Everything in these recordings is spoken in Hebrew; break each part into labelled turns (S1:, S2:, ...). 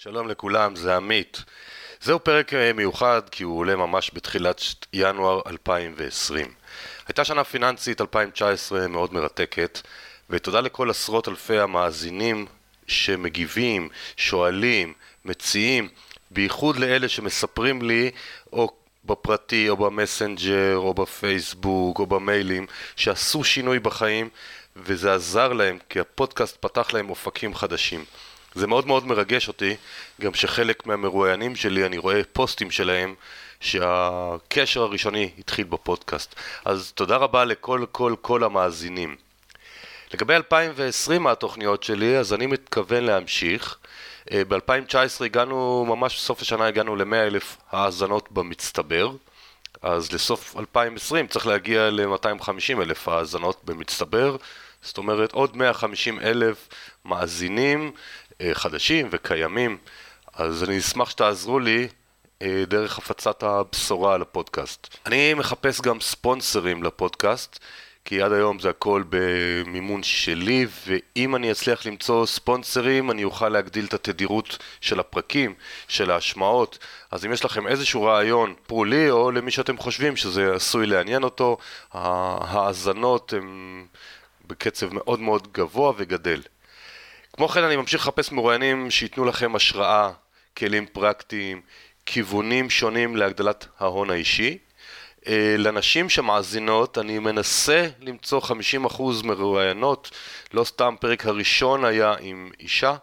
S1: שלום לכולם, זה עמית. זהו פרק אה, מיוחד כי הוא עולה ממש בתחילת ינואר 2020. הייתה שנה פיננסית 2019 מאוד מרתקת, ותודה לכל עשרות אלפי המאזינים שמגיבים, שואלים, מציעים, בייחוד לאלה שמספרים לי, או בפרטי, או במסנג'ר, או בפייסבוק, או במיילים, שעשו שינוי בחיים, וזה עזר להם, כי הפודקאסט פתח להם אופקים חדשים. זה מאוד מאוד מרגש אותי, גם שחלק מהמרואיינים שלי, אני רואה פוסטים שלהם, שהקשר הראשוני התחיל בפודקאסט. אז תודה רבה לכל כל כל המאזינים. לגבי 2020 מהתוכניות שלי, אז אני מתכוון להמשיך. אה, ב-2019 הגענו, ממש בסוף השנה הגענו ל-100 אלף האזנות במצטבר. אז לסוף 2020 צריך להגיע ל-250 אלף האזנות במצטבר. זאת אומרת עוד 150 אלף מאזינים חדשים וקיימים, אז אני אשמח שתעזרו לי אה, דרך הפצת הבשורה על הפודקאסט. אני מחפש גם ספונסרים לפודקאסט, כי עד היום זה הכל במימון שלי, ואם אני אצליח למצוא ספונסרים, אני אוכל להגדיל את התדירות של הפרקים, של ההשמעות. אז אם יש לכם איזשהו רעיון, פרו לי או למי שאתם חושבים שזה עשוי לעניין אותו, ההאזנות הן בקצב מאוד מאוד גבוה וגדל. כמו כן אני ממשיך לחפש מרואיינים שייתנו לכם השראה, כלים פרקטיים, כיוונים שונים להגדלת ההון האישי. אה, לנשים שמאזינות אני מנסה למצוא 50% מרואיינות, לא סתם פרק הראשון היה עם אישה,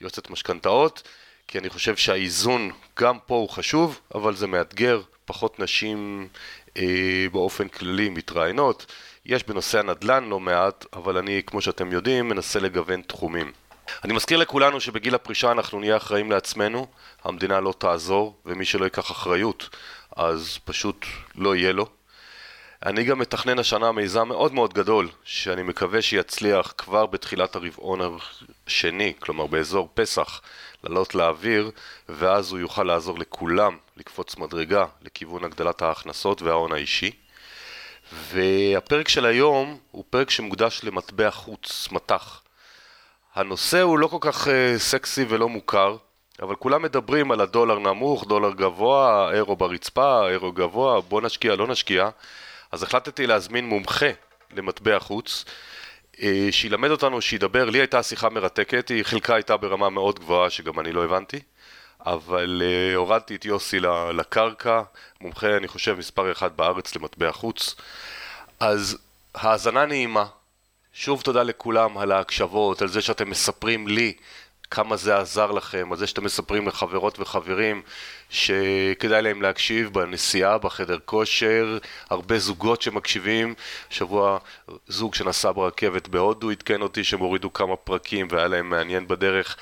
S1: יועצת משכנתאות, כי אני חושב שהאיזון גם פה הוא חשוב, אבל זה מאתגר, פחות נשים אה, באופן כללי מתראיינות. יש בנושא הנדל"ן לא מעט, אבל אני, כמו שאתם יודעים, מנסה לגוון תחומים. אני מזכיר לכולנו שבגיל הפרישה אנחנו נהיה אחראים לעצמנו, המדינה לא תעזור, ומי שלא ייקח אחריות, אז פשוט לא יהיה לו. אני גם מתכנן השנה מיזם מאוד מאוד גדול, שאני מקווה שיצליח כבר בתחילת הרבעון השני, כלומר באזור פסח, לעלות לאוויר, ואז הוא יוכל לעזור לכולם לקפוץ מדרגה לכיוון הגדלת ההכנסות וההון האישי. והפרק של היום הוא פרק שמוקדש למטבע חוץ, מטח. הנושא הוא לא כל כך uh, סקסי ולא מוכר, אבל כולם מדברים על הדולר נמוך, דולר גבוה, אירו ברצפה, אירו גבוה, בוא נשקיע, לא נשקיע. אז החלטתי להזמין מומחה למטבע חוץ, uh, שילמד אותנו, שידבר. לי הייתה שיחה מרתקת, היא חלקה הייתה ברמה מאוד גבוהה שגם אני לא הבנתי, אבל uh, הורדתי את יוסי לקרקע, מומחה אני חושב מספר אחד בארץ למטבע חוץ. אז האזנה נעימה, שוב תודה לכולם על ההקשבות, על זה שאתם מספרים לי כמה זה עזר לכם, על זה שאתם מספרים לחברות וחברים שכדאי להם להקשיב בנסיעה, בחדר כושר, הרבה זוגות שמקשיבים, שבוע זוג שנסע ברכבת בהודו עדכן אותי שהם הורידו כמה פרקים והיה להם מעניין בדרך,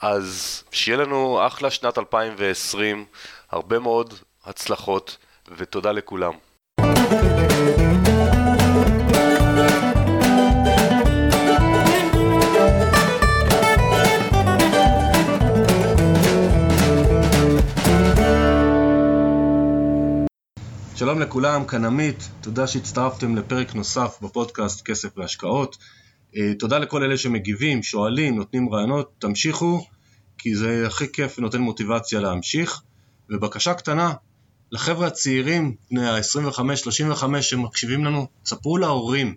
S1: אז שיהיה לנו אחלה שנת 2020, הרבה מאוד הצלחות ותודה לכולם. שלום לכולם, כאן עמית, תודה שהצטרפתם לפרק נוסף בפודקאסט כסף והשקעות. אה, תודה לכל אלה שמגיבים, שואלים, נותנים רעיונות, תמשיכו, כי זה הכי כיף ונותן מוטיבציה להמשיך. ובקשה קטנה, לחבר'ה הצעירים, בני ה-25-35 שמקשיבים לנו, ספרו להורים.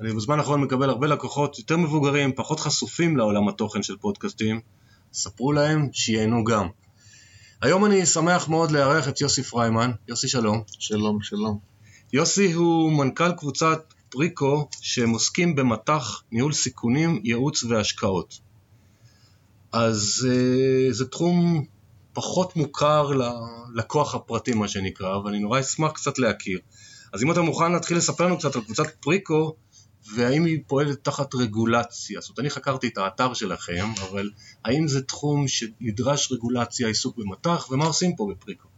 S1: אני בזמן האחרון מקבל הרבה לקוחות יותר מבוגרים, פחות חשופים לעולם התוכן של פודקאסטים, ספרו להם שייהנו גם. היום אני שמח מאוד לארח את יוסי פריימן. יוסי שלום.
S2: שלום, שלום.
S1: יוסי הוא מנכ"ל קבוצת פריקו שהם עוסקים במטח, ניהול סיכונים, ייעוץ והשקעות. אז uh, זה תחום פחות מוכר ללקוח הפרטי מה שנקרא, ואני נורא אשמח קצת להכיר. אז אם אתה מוכן להתחיל לספר לנו קצת על קבוצת פריקו, והאם היא פועלת תחת רגולציה? זאת אומרת, אני חקרתי את האתר שלכם, אבל האם זה תחום שנדרש רגולציה, עיסוק במטח, ומה עושים פה בפריקו?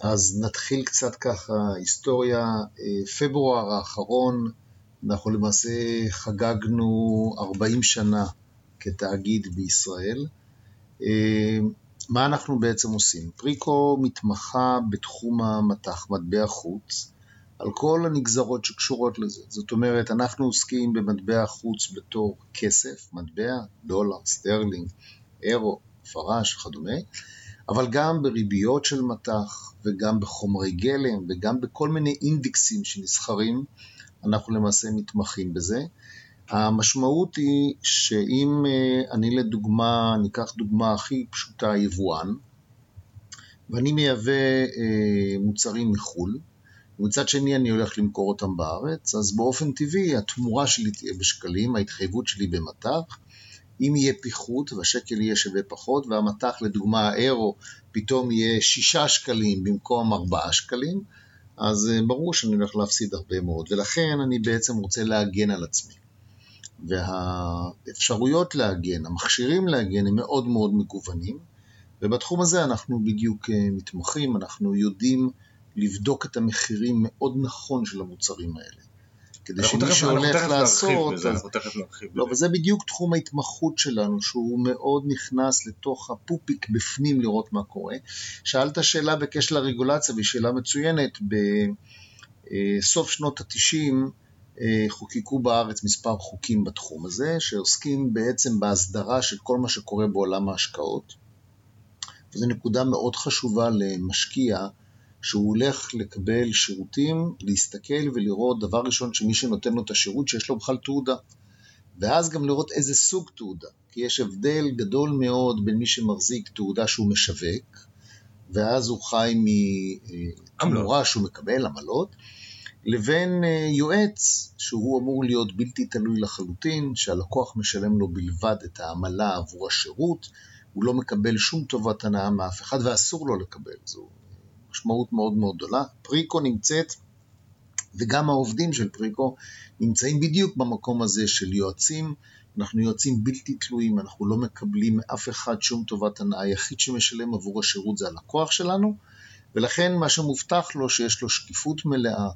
S2: אז נתחיל קצת ככה, היסטוריה, אה, פברואר האחרון, אנחנו למעשה חגגנו 40 שנה כתאגיד בישראל. אה, מה אנחנו בעצם עושים? פריקו מתמחה בתחום המטח, מטבע חוץ, על כל הנגזרות שקשורות לזה. זאת אומרת, אנחנו עוסקים במטבע חוץ בתור כסף, מטבע, דולר, סטרלינג, אירו, פרש וכדומה, אבל גם בריביות של מטח וגם בחומרי גלם וגם בכל מיני אינדקסים שנסחרים, אנחנו למעשה מתמחים בזה. המשמעות היא שאם אה, אני לדוגמה, ניקח דוגמה הכי פשוטה, יבואן, ואני מייבא אה, מוצרים מחו"ל, ומצד שני אני הולך למכור אותם בארץ, אז באופן טבעי התמורה שלי תהיה בשקלים, ההתחייבות שלי במטח. אם יהיה פיחות והשקל יהיה שווה פחות, והמטח לדוגמה האירו פתאום יהיה שישה שקלים במקום ארבעה שקלים, אז אה, ברור שאני הולך להפסיד הרבה מאוד, ולכן אני בעצם רוצה להגן על עצמי. והאפשרויות להגן, המכשירים להגן הם מאוד מאוד מגוונים, ובתחום הזה אנחנו בדיוק אה, מתמחים, אנחנו יודעים לבדוק את המחירים מאוד נכון של המוצרים האלה. כדי שמי שהולך לעשות...
S3: בזה, אנחנו תכף נרחיב
S2: לא, וזה בדיוק תחום ההתמחות שלנו, שהוא מאוד נכנס לתוך הפופיק בפנים לראות מה קורה. שאלת שאלה בקשר לרגולציה, והיא שאלה מצוינת. בסוף שנות התשעים אה, חוקקו בארץ מספר חוקים בתחום הזה, שעוסקים בעצם בהסדרה של כל מה שקורה בעולם ההשקעות. וזו נקודה מאוד חשובה למשקיע. שהוא הולך לקבל שירותים, להסתכל ולראות דבר ראשון שמי שנותן לו את השירות שיש לו בכלל תעודה. ואז גם לראות איזה סוג תעודה, כי יש הבדל גדול מאוד בין מי שמחזיק תעודה שהוא משווק, ואז הוא חי מתמורה שהוא מקבל, עמלות, לבין אה, יועץ שהוא אמור להיות בלתי תלוי לחלוטין, שהלקוח משלם לו בלבד את העמלה עבור השירות, הוא לא מקבל שום טובת הנאה מאף אחד ואסור לו לקבל, זו משמעות מאוד מאוד גדולה. פריקו נמצאת, וגם העובדים של פריקו נמצאים בדיוק במקום הזה של יועצים. אנחנו יועצים בלתי תלויים, אנחנו לא מקבלים מאף אחד שום טובת הנאה. היחיד שמשלם עבור השירות זה הלקוח שלנו, ולכן מה שמובטח לו שיש לו שקיפות מלאה.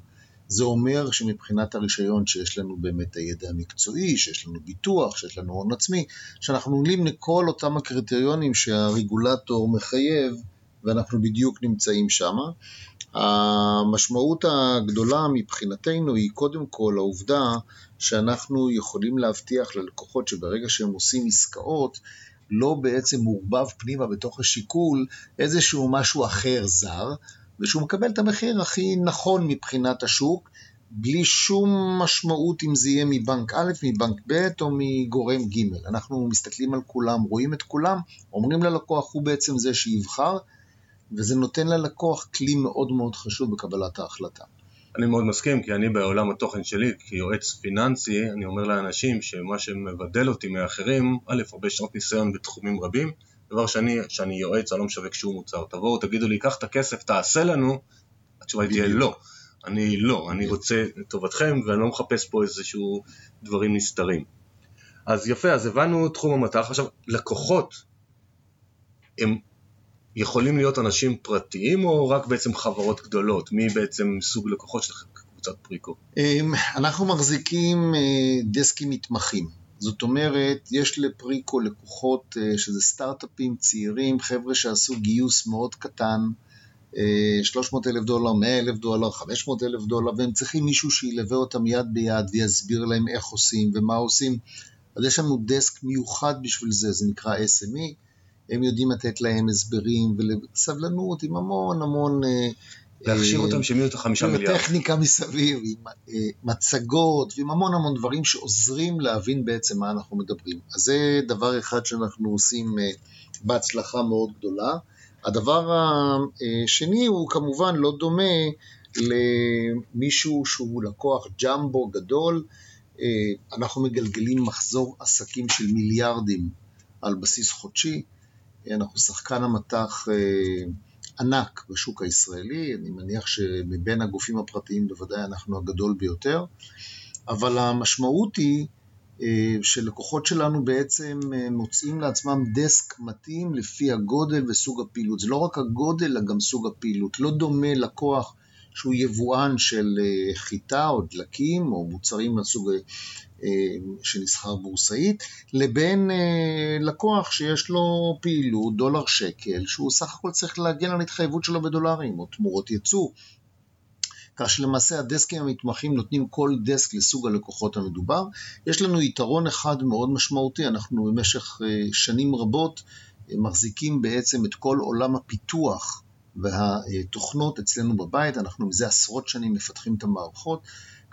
S2: זה אומר שמבחינת הרישיון שיש לנו באמת הידע המקצועי, שיש לנו ביטוח, שיש לנו הון עצמי, שאנחנו עולים לכל אותם הקריטריונים שהרגולטור מחייב ואנחנו בדיוק נמצאים שם. המשמעות הגדולה מבחינתנו היא קודם כל העובדה שאנחנו יכולים להבטיח ללקוחות שברגע שהם עושים עסקאות, לא בעצם מעורבב פנימה בתוך השיקול איזשהו משהו אחר זר, ושהוא מקבל את המחיר הכי נכון מבחינת השוק, בלי שום משמעות אם זה יהיה מבנק א', מבנק ב' או מגורם ג'. אנחנו מסתכלים על כולם, רואים את כולם, אומרים ללקוח הוא בעצם זה שיבחר, וזה נותן ללקוח כלי מאוד מאוד חשוב בקבלת ההחלטה.
S3: אני מאוד מסכים, כי אני בעולם התוכן שלי, כיועץ פיננסי, אני אומר לאנשים שמה שמבדל אותי מאחרים, א', הרבה שנות ניסיון בתחומים רבים, דבר שני, שאני יועץ, אני לא משווק שום מוצר. תבואו, תגידו לי, קח את הכסף, תעשה לנו, התשובה תהיה לא. אני לא, אני רוצה את טובתכם, ואני לא מחפש פה איזשהו דברים נסתרים. אז יפה, אז הבנו תחום המטח. עכשיו, לקוחות הם יכולים להיות אנשים פרטיים או רק בעצם חברות גדולות? מי בעצם סוג לקוחות שלכם קבוצת פריקו?
S2: אמ, אנחנו מחזיקים אה, דסקים מתמחים. זאת אומרת, יש לפריקו לקוחות אה, שזה סטארט-אפים צעירים, חבר'ה שעשו גיוס מאוד קטן, 300 אה, אלף דולר, 100 אלף דולר, 500 אלף דולר, והם צריכים מישהו שילווה אותם יד ביד ויסביר להם איך עושים ומה עושים. אז יש לנו דסק מיוחד בשביל זה, זה נקרא SME. הם יודעים לתת להם הסברים וסבלנות עם המון המון... אה,
S3: להכשיר אותם שהם יהיו את החמישה מיליארד.
S2: טכניקה מסביב, עם אה, מצגות ועם המון המון דברים שעוזרים להבין בעצם מה אנחנו מדברים. אז זה דבר אחד שאנחנו עושים אה, בהצלחה מאוד גדולה. הדבר השני הוא כמובן לא דומה למישהו שהוא לקוח ג'מבו גדול. אנחנו מגלגלים מחזור עסקים של מיליארדים על בסיס חודשי. אנחנו שחקן המטח אה, ענק בשוק הישראלי, אני מניח שמבין הגופים הפרטיים בוודאי אנחנו הגדול ביותר, אבל המשמעות היא אה, שלקוחות שלנו בעצם אה, מוצאים לעצמם דסק מתאים לפי הגודל וסוג הפעילות. זה לא רק הגודל, אלא גם סוג הפעילות. לא דומה לקוח שהוא יבואן של חיטה או דלקים או מוצרים מהסוג אה, שנסחר בורסאית, לבין אה, לקוח שיש לו פעילות, דולר שקל, שהוא סך הכל צריך להגן על התחייבות שלו בדולרים, או תמורות ייצוא. כך שלמעשה הדסקים המתמחים נותנים כל דסק לסוג הלקוחות המדובר. יש לנו יתרון אחד מאוד משמעותי, אנחנו במשך אה, שנים רבות מחזיקים בעצם את כל עולם הפיתוח והתוכנות אצלנו בבית, אנחנו מזה עשרות שנים מפתחים את המערכות,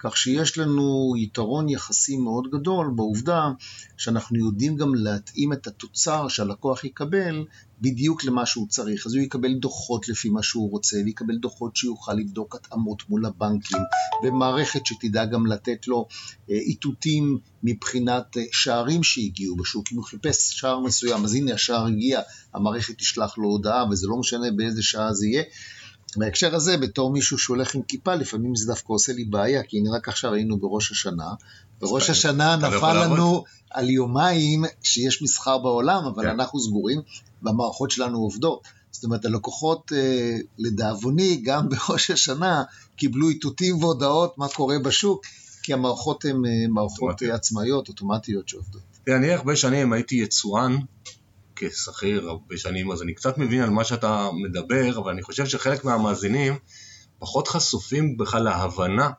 S2: כך שיש לנו יתרון יחסי מאוד גדול בעובדה שאנחנו יודעים גם להתאים את התוצר שהלקוח יקבל בדיוק למה שהוא צריך. אז הוא יקבל דוחות לפי מה שהוא רוצה, ויקבל דוחות שיוכל לבדוק התאמות מול הבנקים, ומערכת שתדע גם לתת לו אה, איתותים מבחינת אה, שערים שהגיעו בשוק. אם הוא חיפש שער מסוים, אז הנה השער הגיע, המערכת תשלח לו הודעה, וזה לא משנה באיזה שעה זה יהיה. בהקשר הזה, בתור מישהו שהולך עם כיפה, לפעמים זה דווקא עושה לי בעיה, כי הנה רק עכשיו היינו בראש השנה. בראש השנה לא נפל לנו על יומיים שיש מסחר בעולם, אבל כן. אנחנו סגורים, והמערכות שלנו עובדות. זאת אומרת, הלקוחות, אה, לדאבוני, גם בראש השנה, קיבלו איתותים והודעות מה קורה בשוק, כי המערכות הן אה, מערכות עצמאיות, אוטומטיות שעובדות.
S3: אני הרבה שנים הייתי יצואן כשכיר הרבה שנים, אז אני קצת מבין על מה שאתה מדבר, אבל אני חושב שחלק מהמאזינים פחות חשופים בכלל להבנה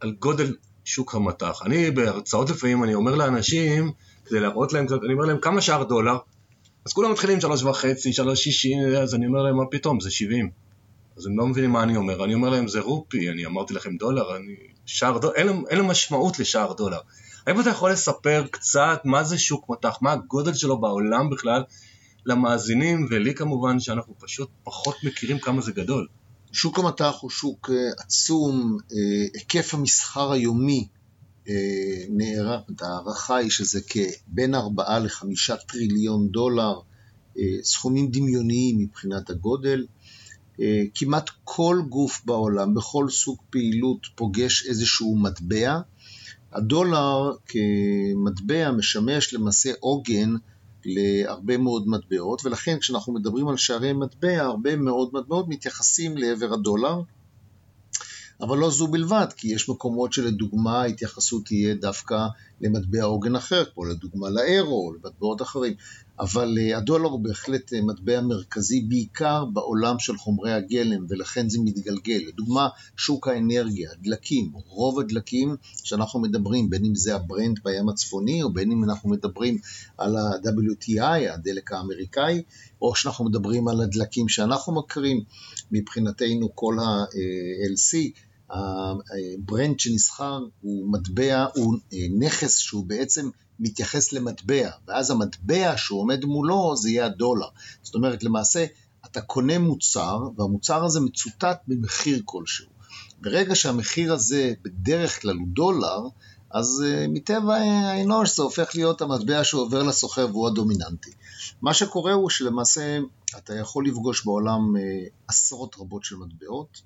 S3: על גודל שוק המטח. אני בהרצאות לפעמים, אני אומר לאנשים, כדי להראות להם קצת, אני אומר להם כמה שער דולר, אז כולם מתחילים שלוש וחצי, שלוש שישים, אז אני אומר להם מה פתאום, זה שבעים. אז הם לא מבינים מה אני אומר, אני אומר להם זה רופי, אני אמרתי לכם דולר, אני... שער דולר, אין, אין משמעות לשער דולר. האם אתה יכול לספר קצת מה זה שוק מטח, מה הגודל שלו בעולם בכלל, למאזינים ולי כמובן, שאנחנו פשוט פחות מכירים כמה זה גדול.
S2: שוק המטח הוא שוק אה, עצום, אה, היקף המסחר היומי אה, נערך, ההערכה היא שזה כבין 4 ל-5 טריליון דולר, סכומים דמיוניים מבחינת הגודל. כמעט כל גוף בעולם, בכל סוג פעילות, פוגש איזשהו מטבע. הדולר כמטבע משמש למעשה עוגן להרבה מאוד מטבעות, ולכן כשאנחנו מדברים על שערי מטבע, הרבה מאוד מטבעות מתייחסים לעבר הדולר, אבל לא זו בלבד, כי יש מקומות שלדוגמה ההתייחסות תהיה דווקא למטבע עוגן אחר, כמו לדוגמה לאירו או למטבעות אחרים. אבל אה, הדולר הוא בהחלט אה, מטבע מרכזי, בעיקר בעולם של חומרי הגלם, ולכן זה מתגלגל. לדוגמה, שוק האנרגיה, דלקים, רוב הדלקים שאנחנו מדברים, בין אם זה הברנט בים הצפוני, או בין אם אנחנו מדברים על ה-WTI, הדלק האמריקאי, או שאנחנו מדברים על הדלקים שאנחנו מכירים, מבחינתנו כל ה-LC, הברנט שנסחר הוא מטבע, הוא אה, נכס שהוא בעצם מתייחס למטבע, ואז המטבע שעומד מולו זה יהיה הדולר. זאת אומרת, למעשה, אתה קונה מוצר, והמוצר הזה מצוטט במחיר כלשהו. ברגע שהמחיר הזה בדרך כלל הוא דולר, אז uh, מטבע האנוש זה הופך להיות המטבע שעובר לסוחר והוא הדומיננטי. מה שקורה הוא שלמעשה אתה יכול לפגוש בעולם uh, עשרות רבות של מטבעות,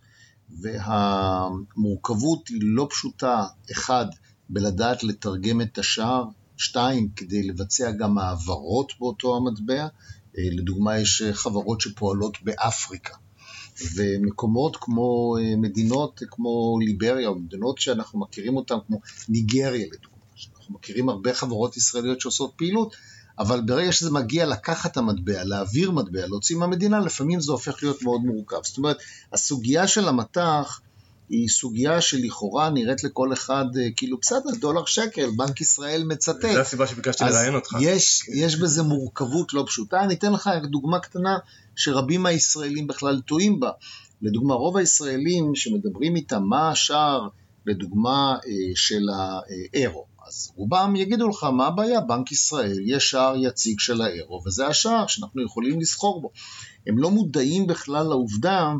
S2: והמורכבות היא לא פשוטה, אחד, בלדעת לתרגם את השער, שתיים, כדי לבצע גם העברות באותו המטבע, אה, לדוגמה יש חברות שפועלות באפריקה, ומקומות כמו אה, מדינות כמו ליבריה, או מדינות שאנחנו מכירים אותן כמו ניגריה לדוגמה, שאנחנו מכירים הרבה חברות ישראליות שעושות פעילות, אבל ברגע שזה מגיע לקחת את המטבע, להעביר מטבע, להוציא מהמדינה, לפעמים זה הופך להיות מאוד מורכב. זאת אומרת, הסוגיה של המטח היא סוגיה שלכאורה נראית לכל אחד אה, כאילו בסדר, דולר שקל, בנק ישראל מצטט.
S3: זו הסיבה שביקשתי לראיין אותך.
S2: יש, יש בזה מורכבות לא פשוטה. אני אתן לך דוגמה קטנה שרבים מהישראלים בכלל טועים בה. לדוגמה, רוב הישראלים שמדברים איתם מה השער, לדוגמה, אה, של האירו. אז רובם יגידו לך, מה הבעיה? בנק ישראל, יש שער יציג של האירו, וזה השער שאנחנו יכולים לסחור בו. הם לא מודעים בכלל לעובדה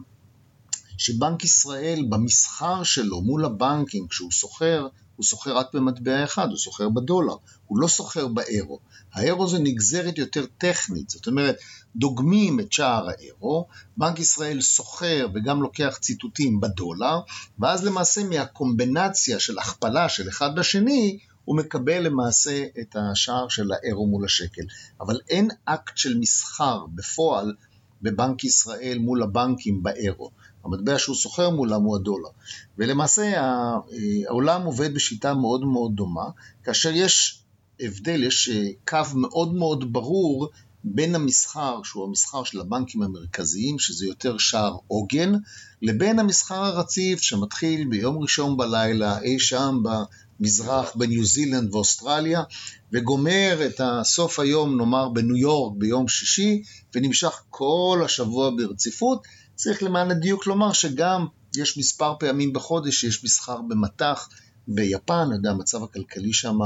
S2: שבנק ישראל במסחר שלו מול הבנקים, כשהוא סוחר, הוא סוחר רק במטבע אחד, הוא סוחר בדולר, הוא לא סוחר באירו. האירו זה נגזרת יותר טכנית, זאת אומרת, דוגמים את שער האירו, בנק ישראל סוחר וגם לוקח ציטוטים בדולר, ואז למעשה מהקומבינציה של הכפלה של אחד בשני, הוא מקבל למעשה את השער של האירו מול השקל. אבל אין אקט של מסחר בפועל בבנק ישראל מול הבנקים באירו. המטבע שהוא סוחר מולם הוא הדולר. ולמעשה העולם עובד בשיטה מאוד מאוד דומה, כאשר יש הבדל, יש אה, קו מאוד מאוד ברור בין המסחר, שהוא המסחר של הבנקים המרכזיים, שזה יותר שער עוגן, לבין המסחר הרציף שמתחיל ביום ראשון בלילה, אי שם מזרח בניו זילנד ואוסטרליה, וגומר את הסוף היום, נאמר, בניו יורק ביום שישי, ונמשך כל השבוע ברציפות. צריך למען הדיוק לומר שגם יש מספר פעמים בחודש שיש מסחר במטח. ביפן, אני יודע, המצב הכלכלי שם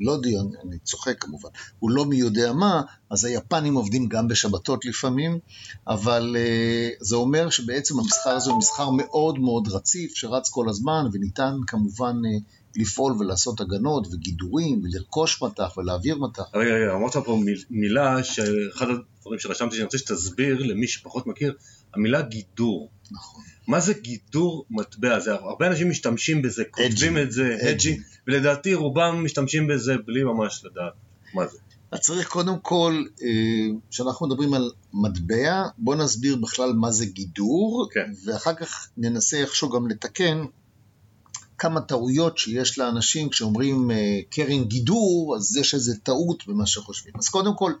S2: לא דיון, אני צוחק כמובן, הוא לא מי יודע מה, אז היפנים עובדים גם בשבתות לפעמים, אבל uh, זה אומר שבעצם המסחר הזה הוא מסחר מאוד מאוד רציף, שרץ כל הזמן, וניתן כמובן uh, לפעול ולעשות הגנות וגידורים, ולרכוש מטח ולהעביר מטח.
S3: רגע, רגע, אמרת פה מילה, שאחד הדברים שרשמתי שאני רוצה שתסביר למי שפחות מכיר, המילה גידור.
S2: נכון.
S3: מה זה גידור מטבע? זה הרבה אנשים משתמשים בזה, כותבים את זה, אג'י, ולדעתי רובם משתמשים בזה בלי ממש לדעת מה זה.
S2: אז צריך קודם כל, אה, כשאנחנו מדברים על מטבע, בוא נסביר בכלל מה זה גידור,
S3: כן.
S2: ואחר כך ננסה איכשהו גם לתקן כמה טעויות שיש לאנשים כשאומרים אה, קרן גידור, אז יש איזה טעות במה שחושבים. אז קודם כל,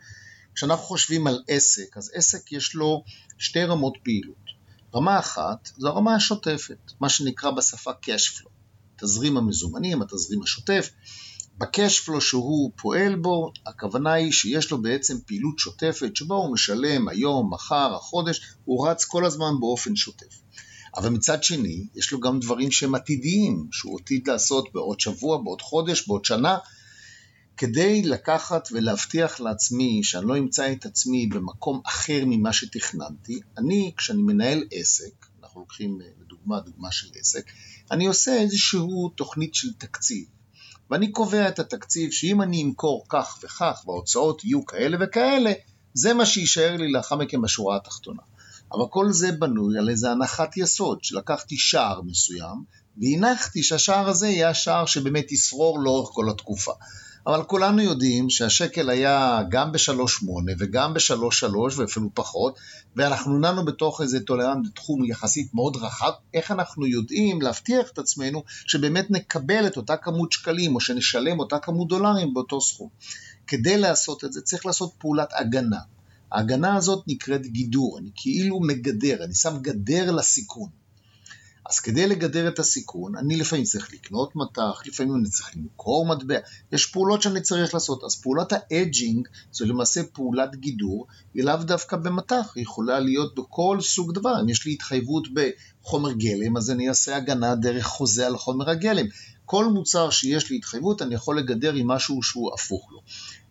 S2: כשאנחנו חושבים על עסק, אז עסק יש לו שתי רמות פעילות. רמה אחת זו הרמה השוטפת, מה שנקרא בשפה cash flow, תזרים המזומנים, התזרים השוטף. ב-cash flow שהוא פועל בו, הכוונה היא שיש לו בעצם פעילות שוטפת שבה הוא משלם היום, מחר, החודש, הוא רץ כל הזמן באופן שוטף. אבל מצד שני, יש לו גם דברים שהם עתידיים, שהוא עתיד לעשות בעוד שבוע, בעוד חודש, בעוד שנה, כדי לקחת ולהבטיח לעצמי שאני לא אמצא את עצמי במקום אחר ממה שתכננתי, אני, כשאני מנהל עסק, אנחנו לוקחים אה, לדוגמה דוגמה של עסק, אני עושה איזושהי תוכנית של תקציב. ואני קובע את התקציב שאם אני אמכור כך וכך וההוצאות יהיו כאלה וכאלה, זה מה שיישאר לי לאחר מכן בשורה התחתונה. אבל כל זה בנוי על איזו הנחת יסוד, שלקחתי שער מסוים, והנחתי שהשער הזה יהיה השער שבאמת ישרור לאורך כל התקופה. אבל כולנו יודעים שהשקל היה גם ב-3.8 וגם ב-3.3 ואפילו פחות, ואנחנו נענו בתוך איזה טולרנט בתחום יחסית מאוד רחב, איך אנחנו יודעים להבטיח את עצמנו שבאמת נקבל את אותה כמות שקלים או שנשלם אותה כמות דולרים באותו סכום. כדי לעשות את זה צריך לעשות פעולת הגנה. ההגנה הזאת נקראת גידור, אני כאילו מגדר, אני שם גדר לסיכון. אז כדי לגדר את הסיכון, אני לפעמים צריך לקנות מטח, לפעמים אני צריך למכור מטבע, יש פעולות שאני צריך לעשות. אז פעולת האדג'ינג זו למעשה פעולת גידור, היא לאו דווקא במטח, היא יכולה להיות בכל סוג דבר. אם יש לי התחייבות בחומר גלם, אז אני אעשה הגנה דרך חוזה על חומר הגלם. כל מוצר שיש לי התחייבות, אני יכול לגדר עם משהו שהוא הפוך לו.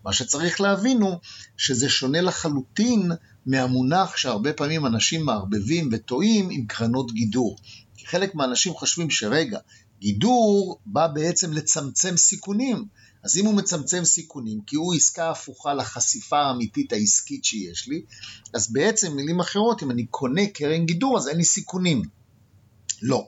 S2: מה שצריך להבין הוא שזה שונה לחלוטין מהמונח שהרבה פעמים אנשים מערבבים וטועים עם קרנות גידור. כי חלק מהאנשים חושבים שרגע, גידור בא בעצם לצמצם סיכונים. אז אם הוא מצמצם סיכונים, כי הוא עסקה הפוכה לחשיפה האמיתית העסקית שיש לי, אז בעצם, מילים אחרות, אם אני קונה קרן גידור, אז אין לי סיכונים. לא.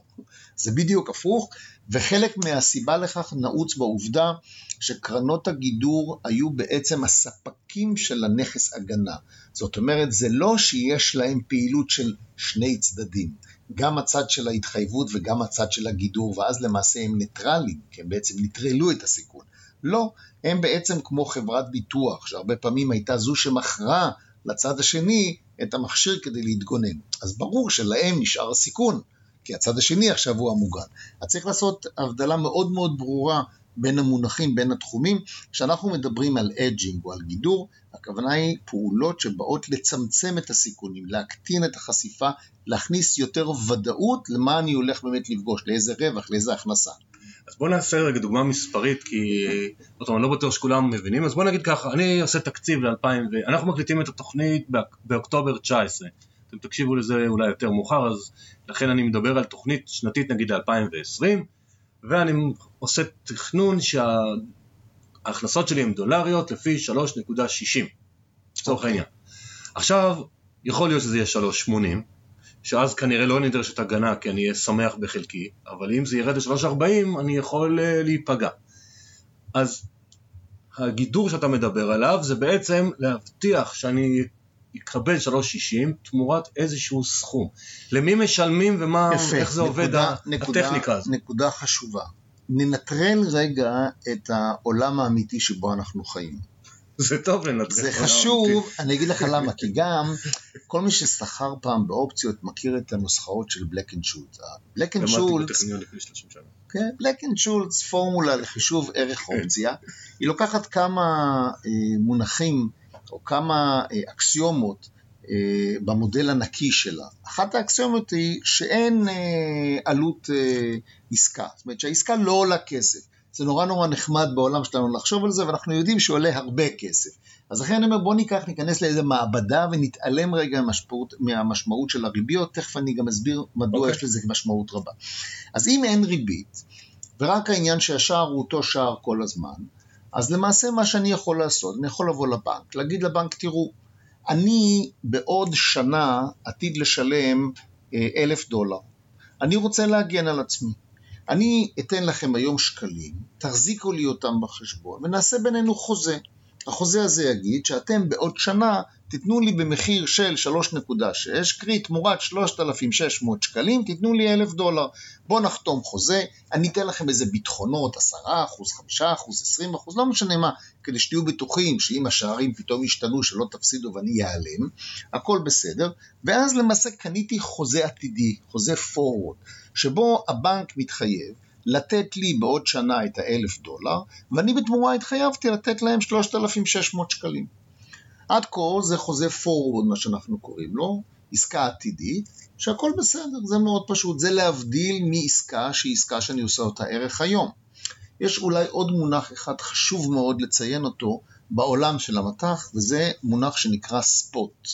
S2: זה בדיוק הפוך, וחלק מהסיבה לכך נעוץ בעובדה שקרנות הגידור היו בעצם הספקים של הנכס הגנה. זאת אומרת, זה לא שיש להם פעילות של שני צדדים. גם הצד של ההתחייבות וגם הצד של הגידור, ואז למעשה הם ניטרלים, כי הם בעצם ניטרלו את הסיכון. לא, הם בעצם כמו חברת ביטוח, שהרבה פעמים הייתה זו שמכרה לצד השני את המכשיר כדי להתגונן. אז ברור שלהם נשאר הסיכון, כי הצד השני עכשיו הוא המוגן. אז צריך לעשות הבדלה מאוד מאוד ברורה בין המונחים, בין התחומים. כשאנחנו מדברים על אדג'ינג או על גידור, הכוונה היא פעולות שבאות לצמצם את הסיכונים, להקטין את החשיפה, להכניס יותר ודאות למה אני הולך באמת לפגוש, לאיזה רווח, לאיזה הכנסה.
S3: אז בוא נעשה רגע דוגמה מספרית, כי אומרת, אני לא בטוח שכולם מבינים, אז בוא נגיד ככה, אני עושה תקציב ל-2000, אנחנו מקליטים את התוכנית באוקטובר 19. אתם תקשיבו לזה אולי יותר מאוחר, אז לכן אני מדבר על תוכנית שנתית נגיד ל-2020, ואני עושה תכנון שההכנסות שלי הן דולריות לפי 3.60, לצורך העניין. עכשיו, יכול להיות שזה יהיה 3.80, שאז כנראה לא נדרשת הגנה כי אני אהיה שמח בחלקי, אבל אם זה ירד ל-3.40 אני יכול uh, להיפגע. אז הגידור שאתה מדבר עליו זה בעצם להבטיח שאני יקבל 3.60 תמורת איזשהו סכום. למי משלמים ומה, יפה, איך זה נקודה, עובד נקודה, הטכניקה הזאת.
S2: נקודה חשובה. ננטרל רגע את העולם האמיתי שבו אנחנו חיים.
S3: זה טוב לנטרל.
S2: זה חשוב, אני אגיד לך למה, כי גם כל מי שסחר פעם באופציות מכיר את הנוסחאות של Black and Scholes. Black and Scholes... כן? Black and Scholes, פורמולה לחישוב ערך
S3: כן.
S2: אופציה, היא לוקחת כמה אה, מונחים או כמה אה, אקסיומות במודל הנקי שלה. אחת האקסיומות היא שאין אה, עלות אה, עסקה, זאת אומרת שהעסקה לא עולה כסף. זה נורא נורא נחמד בעולם שלנו לחשוב על זה, ואנחנו יודעים שהוא עולה הרבה כסף. אז לכן אני אומר, בוא ניקח, ניכנס לאיזה מעבדה ונתעלם רגע מהמשמעות, מהמשמעות של הריביות, תכף אני גם אסביר מדוע
S3: אוקיי.
S2: יש לזה משמעות רבה. אז אם אין ריבית, ורק העניין שהשער הוא אותו שער כל הזמן, אז למעשה מה שאני יכול לעשות, אני יכול לבוא לבנק, להגיד לבנק, תראו, אני בעוד שנה עתיד לשלם אה, אלף דולר. אני רוצה להגן על עצמי. אני אתן לכם היום שקלים, תחזיקו לי אותם בחשבון, ונעשה בינינו חוזה. החוזה הזה יגיד שאתם בעוד שנה תיתנו לי במחיר של 3.6, קרי תמורת 3,600 שקלים, תיתנו לי 1,000 דולר. בואו נחתום חוזה, אני אתן לכם איזה ביטחונות, 10%, 5%, 20%, לא משנה מה, כדי שתהיו בטוחים שאם השערים פתאום ישתנו שלא תפסידו ואני ייעלם, הכל בסדר, ואז למעשה קניתי חוזה עתידי, חוזה forward, שבו הבנק מתחייב לתת לי בעוד שנה את האלף דולר, ואני בתמורה התחייבתי לתת להם 3,600 שקלים. עד כה זה חוזה forward, מה שאנחנו קוראים לו, עסקה עתידית, שהכל בסדר, זה מאוד פשוט, זה להבדיל מעסקה שהיא עסקה שאני עושה אותה ערך היום. יש אולי עוד מונח אחד חשוב מאוד לציין אותו בעולם של המטח, וזה מונח שנקרא ספוט.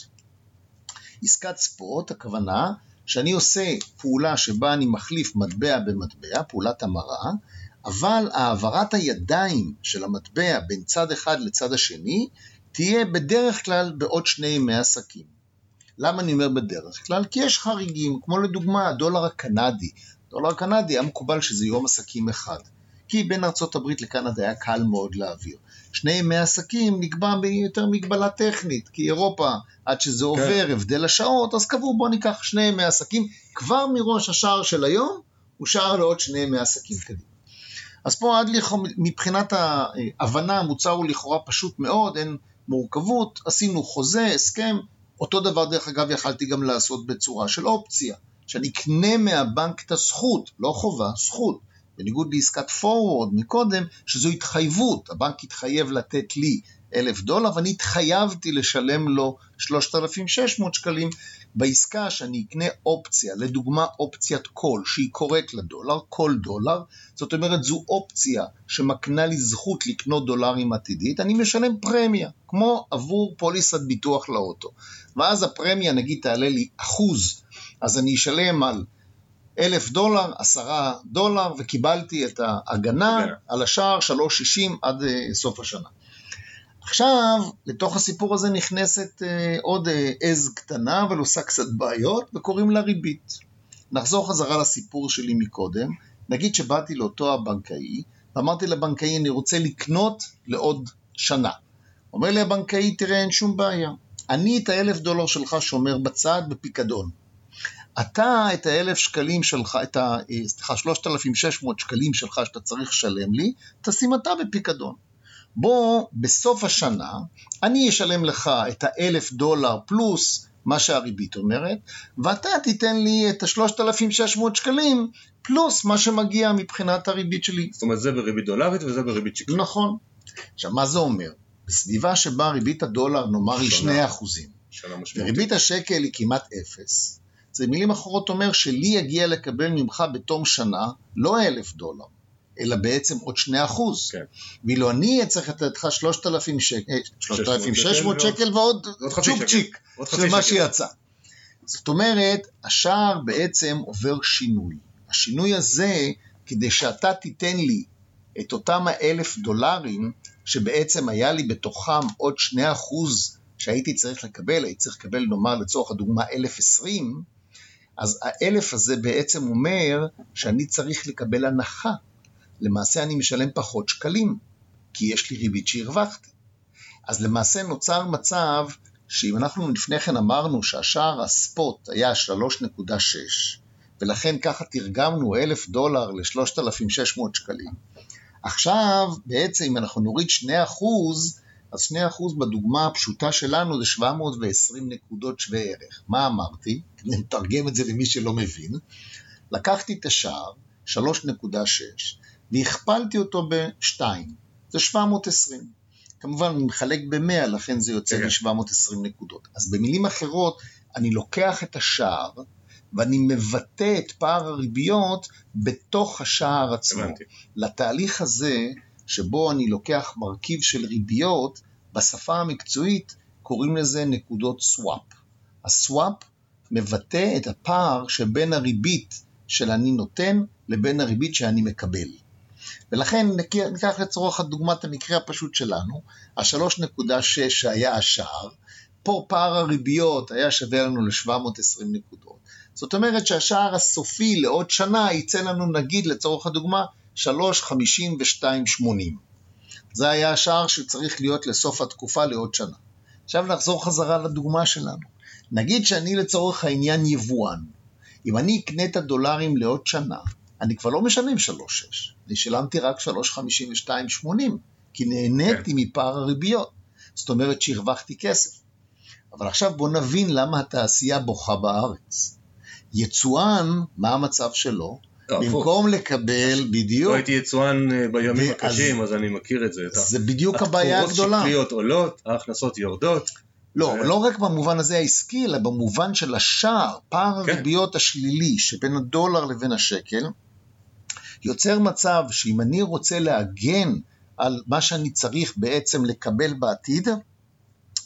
S2: עסקת ספוט, הכוונה שאני עושה פעולה שבה אני מחליף מטבע במטבע, פעולת המרה, אבל העברת הידיים של המטבע בין צד אחד לצד השני תהיה בדרך כלל בעוד שני ימי עסקים. למה אני אומר בדרך כלל? כי יש חריגים, כמו לדוגמה הדולר הקנדי. הדולר הקנדי היה מקובל שזה יום עסקים אחד. כי בין ארצות הברית לקנדה היה קל מאוד להעביר. שני ימי עסקים נקבע ביותר מגבלה טכנית, כי אירופה, עד שזה עובר, הבדל השעות, אז קבעו בוא ניקח שני ימי עסקים, כבר מראש השער של היום, הוא שער לעוד שני ימי עסקים קדימה. אז פה עד לכאורה, מבחינת ההבנה, המוצר הוא לכאורה פשוט מאוד, אין מורכבות, עשינו חוזה, הסכם, אותו דבר דרך אגב יכלתי גם לעשות בצורה של אופציה, שאני אקנה מהבנק את הזכות, לא חובה, זכות. בניגוד לעסקת forward מקודם, שזו התחייבות, הבנק התחייב לתת לי אלף דולר ואני התחייבתי לשלם לו 3,600 שקלים בעסקה שאני אקנה אופציה, לדוגמה אופציית קול, שהיא קוראת לדולר, כל דולר, זאת אומרת זו אופציה שמקנה לי זכות לקנות דולרים עתידית, אני משלם פרמיה, כמו עבור פוליסת ביטוח לאוטו. ואז הפרמיה נגיד תעלה לי אחוז, אז אני אשלם על אלף דולר, עשרה דולר, וקיבלתי את ההגנה על השער 3.60 עד uh, סוף השנה. עכשיו, לתוך הסיפור הזה נכנסת uh, עוד uh, עז קטנה, אבל עושה קצת בעיות, וקוראים לה ריבית. נחזור חזרה לסיפור שלי מקודם, נגיד שבאתי לאותו הבנקאי, ואמרתי לבנקאי, אני רוצה לקנות לעוד שנה. אומר לי הבנקאי, תראה, אין שום בעיה. אני את האלף דולר שלך שומר בצד בפיקדון. אתה את האלף שקלים שלך, את ה... סליחה, 3,600 שקלים שלך שאתה צריך לשלם לי, תשים אתה בפיקדון. בוא, בסוף השנה, אני אשלם לך את האלף דולר פלוס מה שהריבית אומרת, ואתה תיתן לי את ה-3,600 שקלים פלוס מה שמגיע מבחינת הריבית שלי.
S3: זאת אומרת, זה בריבית דולרית וזה בריבית שקלית.
S2: נכון. עכשיו, מה זה אומר? בסביבה שבה ריבית הדולר, נאמר, היא 2 אחוזים. וריבית השקל היא כמעט אפס, זה מילים אחרות אומר שלי יגיע לקבל ממך בתום שנה לא אלף דולר, אלא בעצם עוד שני אחוז.
S3: כן.
S2: ואילו אני צריך לתת לך 3,000 שקל, 3,600 שקל ועוד. צ'ופצ'יק של מה. שיצא. זאת אומרת, השער בעצם עובר שינוי. השינוי הזה, כדי שאתה תיתן לי את אותם האלף דולרים, שבעצם היה לי בתוכם עוד שני אחוז שהייתי צריך לקבל, הייתי צריך לקבל נאמר לצורך הדוגמה אלף עשרים, אז האלף הזה בעצם אומר שאני צריך לקבל הנחה. למעשה אני משלם פחות שקלים, כי יש לי ריבית שהרווחתי. אז למעשה נוצר מצב שאם אנחנו לפני כן אמרנו שהשער הספוט היה 3.6, ולכן ככה תרגמנו אלף דולר ל-3,600 שקלים, עכשיו בעצם אם אנחנו נוריד 2%, אז 2% בדוגמה הפשוטה שלנו זה 720 נקודות שווה ערך. מה אמרתי? נתרגם את זה למי שלא מבין. לקחתי את השער, 3.6, והכפלתי אותו ב-2, זה 720. כמובן, אני מחלק ב-100, לכן זה יוצא לי 720 נקודות. אז במילים אחרות, אני לוקח את השער, ואני מבטא את פער הריביות בתוך השער עצמו.
S3: הבנתי.
S2: לתהליך הזה, שבו אני לוקח מרכיב של ריביות, בשפה המקצועית קוראים לזה נקודות סוואפ. הסוואפ מבטא את הפער שבין הריבית של אני נותן לבין הריבית שאני מקבל. ולכן ניקח לצורך הדוגמת המקרה הפשוט שלנו, ה-3.6 שהיה השער, פה פער הריביות היה שווה לנו ל-720 נקודות. זאת אומרת שהשער הסופי לעוד שנה יצא לנו נגיד לצורך הדוגמה 3.5280. זה היה השער שצריך להיות לסוף התקופה לעוד שנה. עכשיו נחזור חזרה לדוגמה שלנו. נגיד שאני לצורך העניין יבואן. אם אני אקנה את הדולרים לעוד שנה, אני כבר לא משלם 3.6, אני שילמתי רק 3.5280, כי נהניתי כן. מפער הריביות. זאת אומרת שהרווחתי כסף. אבל עכשיו בואו נבין למה התעשייה בוכה בארץ. יצואן, מה המצב שלו? לא, במקום לקבל, בדיוק.
S3: לא הייתי יצואן אה, בימים הקשים, אז אני מכיר את זה.
S2: זה בדיוק הבעיה הגדולה.
S3: התקורות שקליות עולות, ההכנסות יורדות.
S2: לא, לא רק במובן הזה העסקי, אלא במובן של השער, פער כן. הריביות השלילי שבין הדולר לבין השקל, יוצר מצב שאם אני רוצה להגן על מה שאני צריך בעצם לקבל בעתיד,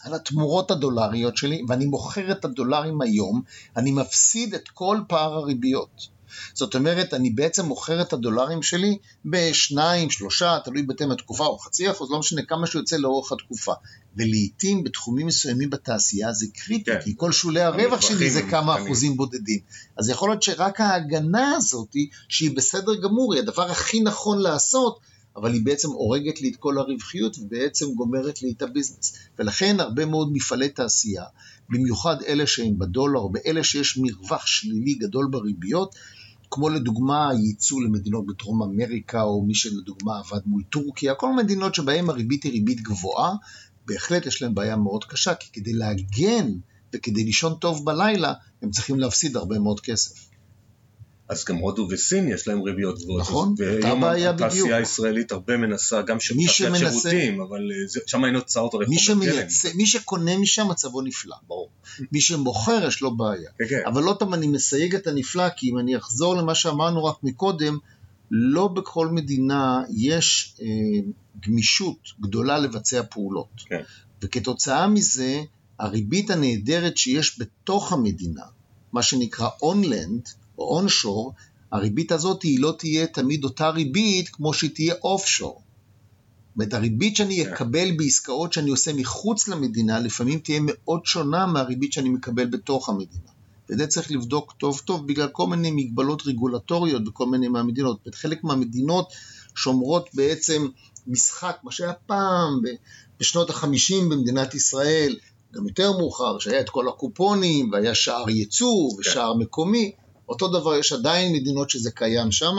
S2: על התמורות הדולריות שלי, ואני מוכר את הדולרים היום, אני מפסיד את כל פער הריביות. זאת אומרת, אני בעצם מוכר את הדולרים שלי בשניים, שלושה, תלוי בהתאם התקופה, או חצי אחוז, לא משנה כמה שיוצא לאורך התקופה. ולעיתים בתחומים מסוימים בתעשייה זה קריטי, כן. כי כל שולי הרווח שלי זה כמה אני... אחוזים בודדים. אז יכול להיות שרק ההגנה הזאת, שהיא בסדר גמור, היא הדבר הכי נכון לעשות, אבל היא בעצם הורגת לי את כל הרווחיות ובעצם גומרת לי את הביזנס. ולכן הרבה מאוד מפעלי תעשייה, במיוחד אלה שהם בדולר, באלה שיש מרווח שלילי גדול בריביות, כמו לדוגמה ייצוא למדינות בדרום אמריקה, או מי שלדוגמה עבד מול טורקיה, כל מדינות שבהן הריבית היא ריבית גבוהה, בהחלט יש להם בעיה מאוד קשה, כי כדי להגן וכדי לישון טוב בלילה, הם צריכים להפסיד הרבה מאוד כסף.
S3: אז גם הודו וסין יש להם ריביות גבוהות.
S2: נכון, אותה בעיה בדיוק.
S3: התעשייה הישראלית הרבה מנסה, גם תעשיית שירותים, אבל אה, שם אין הוצאות על חומר
S2: גלם. מי שקונה משם מצבו נפלא, ברור. מי שמוכר יש לו בעיה. כן, כן. אבל לא טוב, אני מסייג את הנפלא, כי אם אני אחזור למה שאמרנו רק מקודם, לא בכל מדינה יש אה, גמישות גדולה לבצע פעולות. כן. וכתוצאה מזה, הריבית הנהדרת שיש בתוך המדינה, מה שנקרא אונלנד, או אונשור, הריבית הזאת היא לא תהיה תמיד אותה ריבית כמו שהיא תהיה אופשור. זאת הריבית שאני כן. אקבל בעסקאות שאני עושה מחוץ למדינה, לפעמים תהיה מאוד שונה מהריבית שאני מקבל בתוך המדינה. ואת זה צריך לבדוק טוב טוב בגלל כל מיני מגבלות רגולטוריות בכל מיני מהמדינות. חלק מהמדינות שומרות בעצם משחק, מה שהיה פעם בשנות החמישים במדינת ישראל, גם יותר מאוחר, שהיה את כל הקופונים, והיה שער ייצוא ושער כן. מקומי, אותו דבר יש עדיין מדינות שזה קיים שם.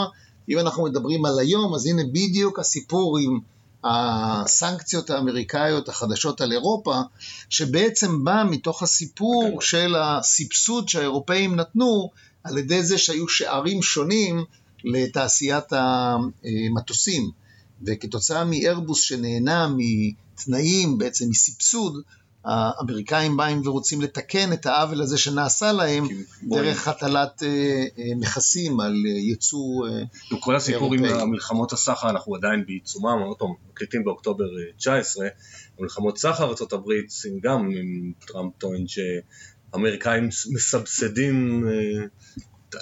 S2: אם אנחנו מדברים על היום, אז הנה בדיוק הסיפור עם הסנקציות האמריקאיות החדשות על אירופה, שבעצם בא מתוך הסיפור okay. של הסבסוד שהאירופאים נתנו, על ידי זה שהיו שערים שונים לתעשיית המטוסים. וכתוצאה מאיירבוס שנהנה מתנאים, בעצם מסבסוד, האמריקאים באים ורוצים לתקן את העוול הזה שנעשה להם דרך הטלת אה, אה, מכסים על אה, ייצוא
S3: אירופאי. כל הסיפור עם המלחמות הסחר, אנחנו עדיין בעיצומם, עוד פעם, מקליטים באוקטובר 19, מלחמות סחר ארה"ב, גם טראמפ טוען שאמריקאים מסבסדים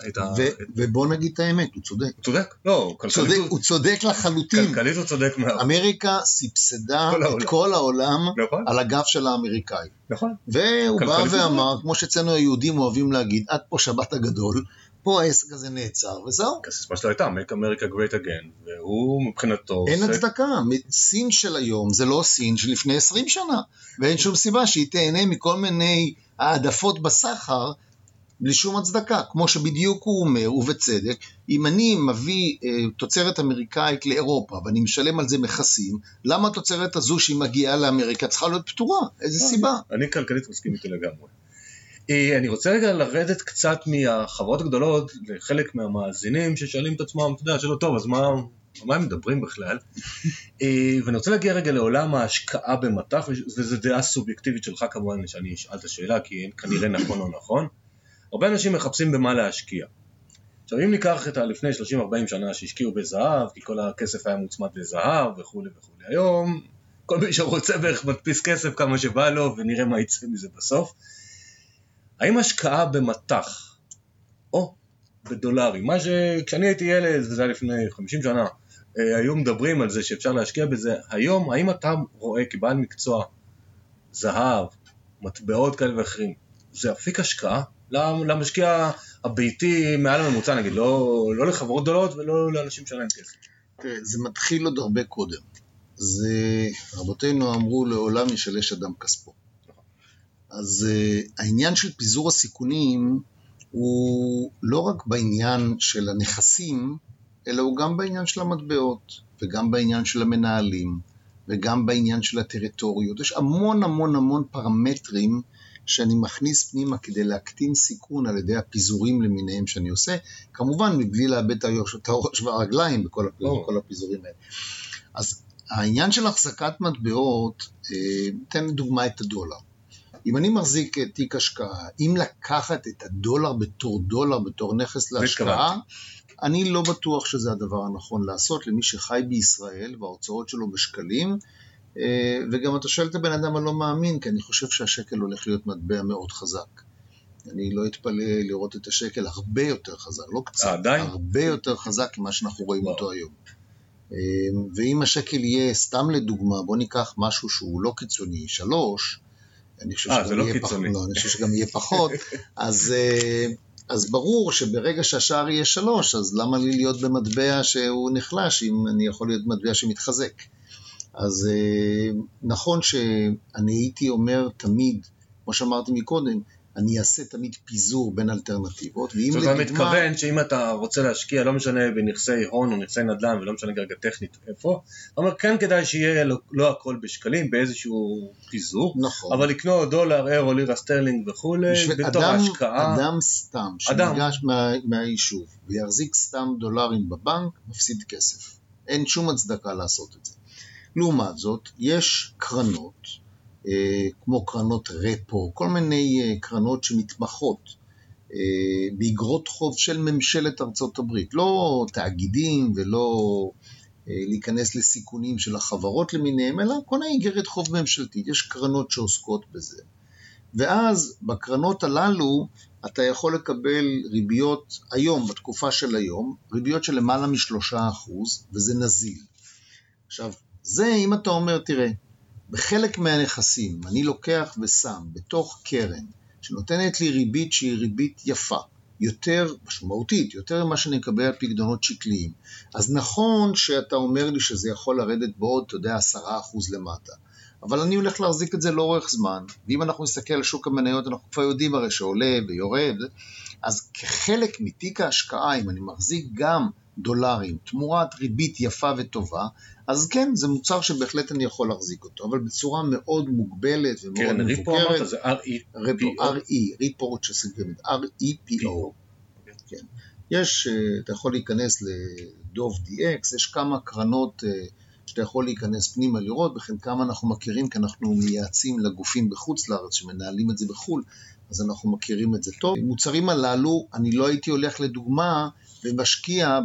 S2: את ה... ובוא נגיד את האמת, הוא צודק.
S3: הוא צודק, לא,
S2: כלכלית צודק, הוא צודק לחלוטין.
S3: כלכלית הוא צודק מאוד.
S2: אמריקה סבסדה כל את. כל העולם נכון. על הגב של האמריקאי.
S3: נכון.
S2: והוא בא ואמר, כמו שאצלנו היהודים אוהבים להגיד, עד פה שבת הגדול, פה העסק הזה נעצר, וזהו.
S3: הסיסמה שלו הייתה, make America great again, והוא מבחינתו...
S2: אין. הצדקה, סין של היום זה לא סין של לפני 20 שנה, ואין שום סיבה שהיא תהנה מכל מיני העדפות בסחר בלי שום הצדקה, כמו שבדיוק הוא אומר, ובצדק, אם אני מביא אה, תוצרת אמריקאית לאירופה ואני משלם על זה מכסים, למה התוצרת הזו שהיא מגיעה לאמריקה צריכה להיות פתורה? איזה
S3: לא,
S2: סיבה?
S3: אני כלכלית מסכים איתי לגמרי. אה, אני רוצה רגע לרדת קצת מהחברות הגדולות לחלק מהמאזינים ששואלים את עצמם, אתה יודע, שלא טוב, אז מה, מה הם מדברים בכלל? אה, ואני רוצה להגיע רגע לעולם ההשקעה במטח, וזו דעה סובייקטיבית שלך כמובן, שאני אשאל את השאלה, כי כנראה נכון או נכון. הרבה אנשים מחפשים במה להשקיע. עכשיו אם ניקח את הלפני 30-40 שנה שהשקיעו בזהב, כי כל הכסף היה מוצמד לזהב וכולי וכולי, היום כל מי שרוצה בערך מדפיס כסף כמה שבא לו ונראה מה יצא מזה בסוף. האם השקעה במטח או בדולרים, מה שכשאני הייתי ילד, וזה היה לפני 50 שנה, אה, היו מדברים על זה שאפשר להשקיע בזה, היום האם אתה רואה כבעל מקצוע זהב, מטבעות כאלה ואחרים, זה אפיק השקעה למשקיע הביתי מעל הממוצע נגיד, לא, לא לחברות גדולות ולא לאנשים שאין להם כסף.
S2: תראה, זה מתחיל עוד הרבה קודם. זה, רבותינו אמרו, לעולם ישלש אדם כספו. אז uh, העניין של פיזור הסיכונים הוא לא רק בעניין של הנכסים, אלא הוא גם בעניין של המטבעות, וגם בעניין של המנהלים, וגם בעניין של הטריטוריות. יש המון המון המון פרמטרים שאני מכניס פנימה כדי להקטין סיכון על ידי הפיזורים למיניהם שאני עושה, כמובן מבלי לאבד את הראש והרגליים בכל, בכל הפיזורים האלה. אז העניין של החזקת מטבעות, אה, תן לדוגמה את הדולר. אם אני מחזיק תיק השקעה, אם לקחת את הדולר בתור דולר, בתור נכס להשקעה, אני לא בטוח שזה הדבר הנכון לעשות למי שחי בישראל וההוצאות שלו בשקלים, אה, וגם אתה שואל את הבן אדם הלא מאמין, כי אני חושב שהשקל הולך להיות מטבע מאוד חזק. אני לא אתפלא לראות את השקל הרבה יותר חזק, לא קצת, עדיין? הרבה יותר חזק ממה שאנחנו רואים וואו. אותו היום. אה, ואם השקל יהיה, סתם לדוגמה, בוא ניקח משהו שהוא לא קיצוני, שלוש, אני חושב
S3: 아, שגם לא יהיה פחות,
S2: לא, אני חושב שגם יהיה פחות, אז, אה, אז ברור שברגע שהשער יהיה שלוש, אז למה לי להיות במטבע שהוא נחלש, אם אני יכול להיות במטבע שמתחזק? אז אה, נכון שאני הייתי אומר תמיד, כמו שאמרתי מקודם, אני אעשה תמיד פיזור בין אלטרנטיבות,
S3: ואם לדוגמה... אומרת, מתכוון שאם אתה רוצה להשקיע, לא משנה בנכסי הון או נכסי נדל"ן, ולא משנה כרגע טכנית איפה, אתה אומר, כן כדאי שיהיה לא, לא הכל בשקלים, באיזשהו פיזור, נכון. אבל לקנות דולר, אירו, לירה, סטרלינג וכולי, בתור אדם, השקעה...
S2: אדם סתם, שניגש מה, מהיישוב ויחזיק סתם דולרים בבנק, מפסיד כסף. אין שום הצדקה לעשות את זה. לעומת זאת, יש קרנות, אה, כמו קרנות repo, כל מיני אה, קרנות שמתמחות אה, באגרות חוב של ממשלת ארצות הברית, לא תאגידים ולא להיכנס לסיכונים של החברות למיניהם, אלא כל מיני איגרת חוב ממשלתית, יש קרנות שעוסקות בזה. ואז בקרנות הללו אתה יכול לקבל ריביות היום, בתקופה של היום, ריביות של למעלה משלושה אחוז, וזה נזיל. עכשיו, זה אם אתה אומר, תראה, בחלק מהנכסים אני לוקח ושם בתוך קרן שנותנת לי ריבית שהיא ריבית יפה, יותר משמעותית, יותר ממה שאני מקבל על פקדונות שקליים. אז נכון שאתה אומר לי שזה יכול לרדת בעוד, אתה יודע, עשרה אחוז למטה. אבל אני הולך להחזיק את זה לאורך זמן, ואם אנחנו נסתכל על שוק המניות, אנחנו כבר יודעים הרי שעולה ויורד, אז כחלק מתיק ההשקעה, אם אני מחזיק גם דולרים תמורת ריבית יפה וטובה, אז כן, זה מוצר שבהחלט אני יכול להחזיק אותו, אבל בצורה מאוד מוגבלת ומאוד
S3: כן, מבוקרת. ריפו אמרת זה
S2: R-E-P-O. R-E, ריפו שסגרמת, R-E-P-O. כן. יש, אה, אתה יכול להיכנס לדוב DX, יש כמה קרנות אה, שאתה יכול להיכנס פנימה לראות, בחלקם אנחנו מכירים כי אנחנו מייעצים לגופים בחוץ לארץ שמנהלים את זה בחו"ל, אז אנחנו מכירים את זה טוב. מוצרים הללו, אני לא הייתי הולך לדוגמה ומשקיע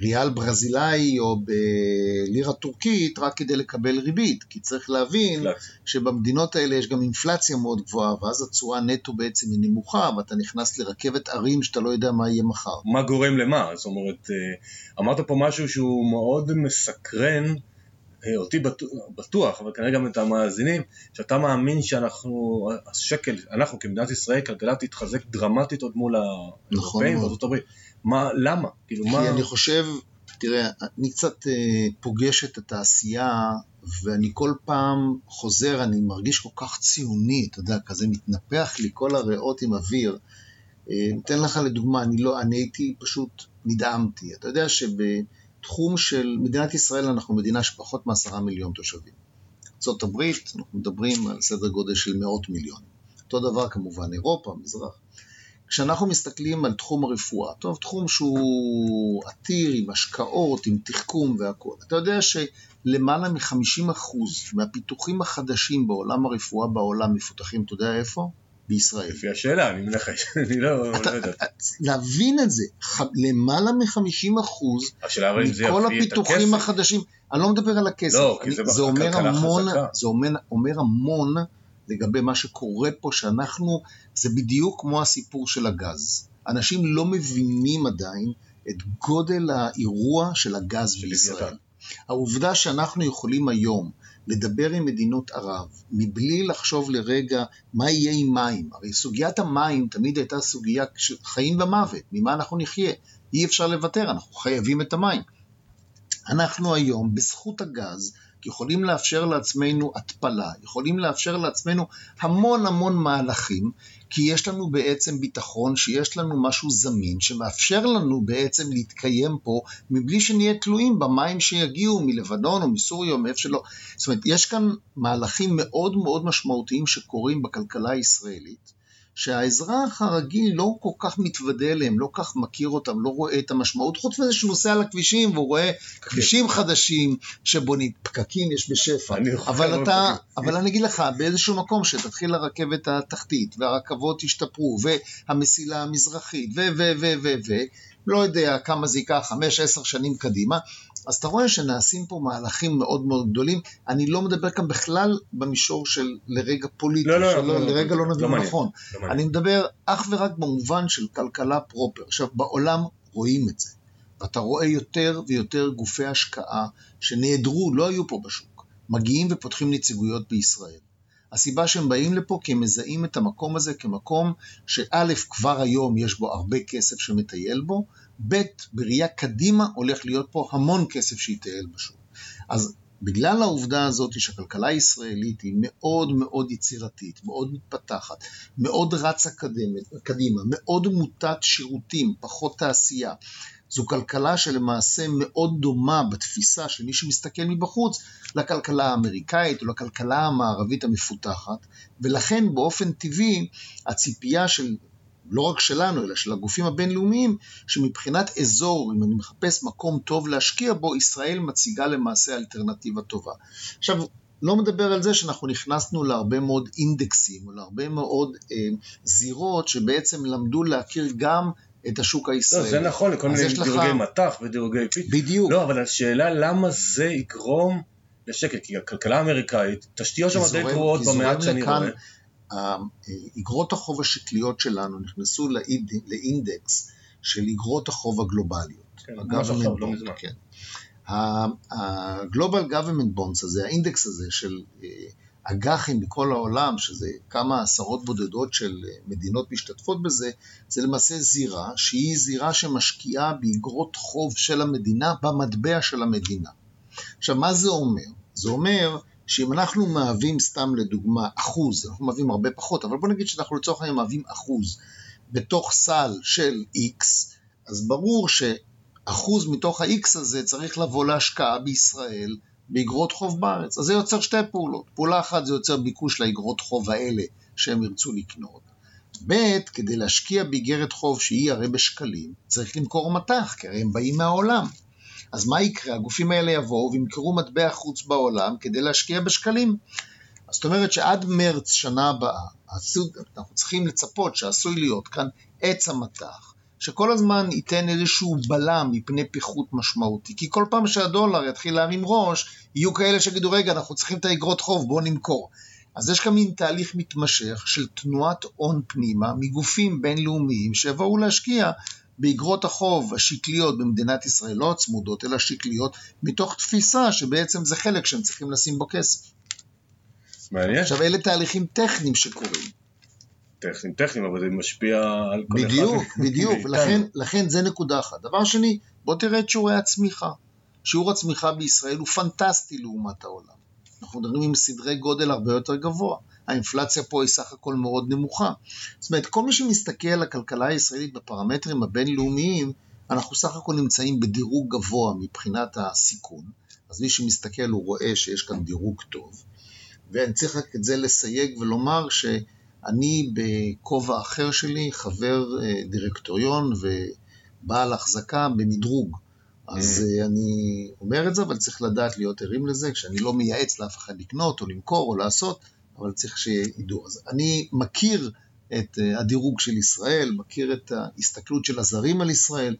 S2: בריאל ברזילאי או בלירה טורקית רק כדי לקבל ריבית, כי צריך להבין שבמדינות האלה יש גם אינפלציה מאוד גבוהה, ואז התשואה נטו בעצם היא נמוכה, ואתה נכנס לרכבת ערים שאתה לא יודע מה יהיה מחר.
S3: מה גורם למה? זאת אומרת, אה, אמרת פה משהו שהוא מאוד מסקרן. אה, אותי בטוח, אבל כנראה גם את המאזינים, שאתה מאמין שאנחנו, השקל, אנחנו כמדינת ישראל, כלכלה תתחזק דרמטית עוד מול האירופאים נכון בארצות הברית. מה, למה?
S2: כאילו, כי מה... אני חושב, תראה, אני קצת אה, פוגש את התעשייה, ואני כל פעם חוזר, אני מרגיש כל כך ציוני, אתה יודע, כזה מתנפח לי כל הריאות עם אוויר. אה, אתן לך לדוגמה, אני לא, אני הייתי פשוט נדהמתי. אתה יודע שב... תחום של מדינת ישראל, אנחנו מדינה של פחות מעשרה מיליון תושבים. ארה"ב, אנחנו מדברים על סדר גודל של מאות מיליון. אותו דבר כמובן אירופה, מזרח. כשאנחנו מסתכלים על תחום הרפואה, טוב, תחום שהוא עתיר עם השקעות, עם תחכום והכול, אתה יודע שלמעלה מ-50% מהפיתוחים החדשים בעולם הרפואה בעולם מפותחים, אתה יודע איפה? בישראל.
S3: לפי השאלה, אני מנחש, אני לא, לא יודע.
S2: להבין את זה, למעלה מ-50 אחוז מכל הפיתוחים החדשים, אני לא מדבר על הכסף,
S3: לא, כי זה,
S2: זה אומר המון, זה אומר, אומר המון לגבי מה שקורה פה, שאנחנו, זה בדיוק כמו הסיפור של הגז. אנשים לא מבינים עדיין את גודל האירוע של הגז בישראל. העובדה שאנחנו יכולים היום לדבר עם מדינות ערב, מבלי לחשוב לרגע מה יהיה עם מים. הרי סוגיית המים תמיד הייתה סוגיה של חיים ומוות, ממה אנחנו נחיה. אי אפשר לוותר, אנחנו חייבים את המים. אנחנו היום, בזכות הגז, יכולים לאפשר לעצמנו התפלה, יכולים לאפשר לעצמנו המון המון מהלכים, כי יש לנו בעצם ביטחון שיש לנו משהו זמין, שמאפשר לנו בעצם להתקיים פה, מבלי שנהיה תלויים במים שיגיעו מלבנון או מסוריה או מאיפה שלא. זאת אומרת, יש כאן מהלכים מאוד מאוד משמעותיים שקורים בכלכלה הישראלית. שהאזרח הרגיל לא כל כך מתוודה אליהם, לא כך מכיר אותם, לא רואה את המשמעות, חוץ מזה שהוא נוסע על הכבישים והוא רואה כבישים חדשים שבונים, פקקים יש בשפע, אבל אתה, אבל אני אגיד לך, באיזשהו מקום שתתחיל הרכבת התחתית והרכבות ישתפרו והמסילה המזרחית ו ו ו ו ו לא יודע כמה זה ייקח, חמש, עשר שנים קדימה, אז אתה רואה שנעשים פה מהלכים מאוד מאוד גדולים. אני לא מדבר כאן בכלל במישור של לרגע פוליטי,
S3: לא, לא,
S2: שלא,
S3: לא,
S2: לרגע לא נבין
S3: לא
S2: נכון.
S3: לא
S2: אני מדבר אך ורק במובן של כלכלה פרופר. עכשיו, בעולם רואים את זה. ואתה רואה יותר ויותר גופי השקעה שנעדרו, לא היו פה בשוק, מגיעים ופותחים נציגויות בישראל. הסיבה שהם באים לפה כי הם מזהים את המקום הזה כמקום שא', כבר היום יש בו הרבה כסף שמטייל בו, ב', בראייה קדימה הולך להיות פה המון כסף שיטייל בשוק. אז בגלל העובדה הזאת שהכלכלה הישראלית היא מאוד מאוד יצירתית, מאוד מתפתחת, מאוד רצה קדימה, מאוד מוטת שירותים, פחות תעשייה, זו כלכלה שלמעשה מאוד דומה בתפיסה של מי שמסתכל מבחוץ לכלכלה האמריקאית או לכלכלה המערבית המפותחת, ולכן באופן טבעי הציפייה של לא רק שלנו, אלא של הגופים הבינלאומיים, שמבחינת אזור, אם אני מחפש מקום טוב להשקיע בו, ישראל מציגה למעשה אלטרנטיבה טובה. עכשיו, לא מדבר על זה שאנחנו נכנסנו להרבה מאוד אינדקסים, או להרבה מאוד אה, זירות שבעצם למדו להכיר גם את השוק הישראלי.
S3: לא, זה נכון, לכל מיני דירוגי לך... מטח ודירוגי פיץ.
S2: בדיוק.
S3: לא, אבל השאלה למה זה יגרום לשקט, כי הכלכלה האמריקאית, תשתיות שם די גרועות במעט שאני רואה.
S2: איגרות החוב השקליות שלנו נכנסו לאינדקס של איגרות החוב הגלובליות.
S3: כן, ממש עכשיו, לא מזמן. כן.
S2: ה-Global Government Bonds הזה, האינדקס הזה של אה, אג"חים בכל העולם, שזה כמה עשרות בודדות של אה, מדינות משתתפות בזה, זה למעשה זירה שהיא זירה שמשקיעה באגרות חוב של המדינה במטבע של המדינה. עכשיו, מה זה אומר? זה אומר שאם אנחנו מהווים סתם לדוגמה אחוז, אנחנו מהווים הרבה פחות, אבל בוא נגיד שאנחנו לצורך העניין מהווים אחוז בתוך סל של X, אז ברור שאחוז מתוך ה-X הזה צריך לבוא להשקעה בישראל באגרות חוב בארץ. אז זה יוצר שתי פעולות. פעולה אחת זה יוצר ביקוש לאגרות חוב האלה שהם ירצו לקנות. ב', כדי להשקיע באיגרת חוב שהיא הרי בשקלים, צריך למכור מטח, כי הרי הם באים מהעולם. אז מה יקרה? הגופים האלה יבואו וימכרו מטבע חוץ בעולם כדי להשקיע בשקלים. זאת אומרת שעד מרץ שנה הבאה, אנחנו צריכים לצפות שעשוי להיות כאן עץ המטח, שכל הזמן ייתן איזשהו בלם מפני פיחות משמעותי. כי כל פעם שהדולר יתחיל להרים ראש, יהיו כאלה שיגידו, רגע, אנחנו צריכים את האגרות חוב, בואו נמכור. אז יש כאן מין תהליך מתמשך של תנועת הון פנימה מגופים בינלאומיים שיבואו להשקיע באגרות החוב השקליות במדינת ישראל, לא הצמודות, אלא שקליות, מתוך תפיסה שבעצם זה חלק שהם צריכים לשים בו כסף.
S3: מעניין.
S2: עכשיו, אלה תהליכים טכניים שקורים.
S3: טכניים, טכניים, אבל זה משפיע על כל
S2: בדיוק, אחד. בדיוק, בדיוק, לכן, לכן זה נקודה אחת. דבר שני, בוא תראה את שיעורי הצמיחה. שיעור הצמיחה בישראל הוא פנטסטי לעומת העולם. אנחנו מדברים עם סדרי גודל הרבה יותר גבוה. האינפלציה פה היא סך הכל מאוד נמוכה. זאת אומרת, כל מי שמסתכל על הכלכלה הישראלית בפרמטרים הבינלאומיים, אנחנו סך הכל נמצאים בדירוג גבוה מבחינת הסיכון. אז מי שמסתכל הוא רואה שיש כאן דירוג טוב. ואני צריך רק את זה לסייג ולומר אני בכובע אחר שלי חבר אה, דירקטוריון ובעל החזקה במדרוג. אז mm. אני אומר את זה, אבל צריך לדעת להיות ערים לזה, כשאני לא מייעץ לאף אחד לקנות או למכור או לעשות, אבל צריך שידעו. אז אני מכיר את אה, הדירוג של ישראל, מכיר את ההסתכלות של הזרים על ישראל,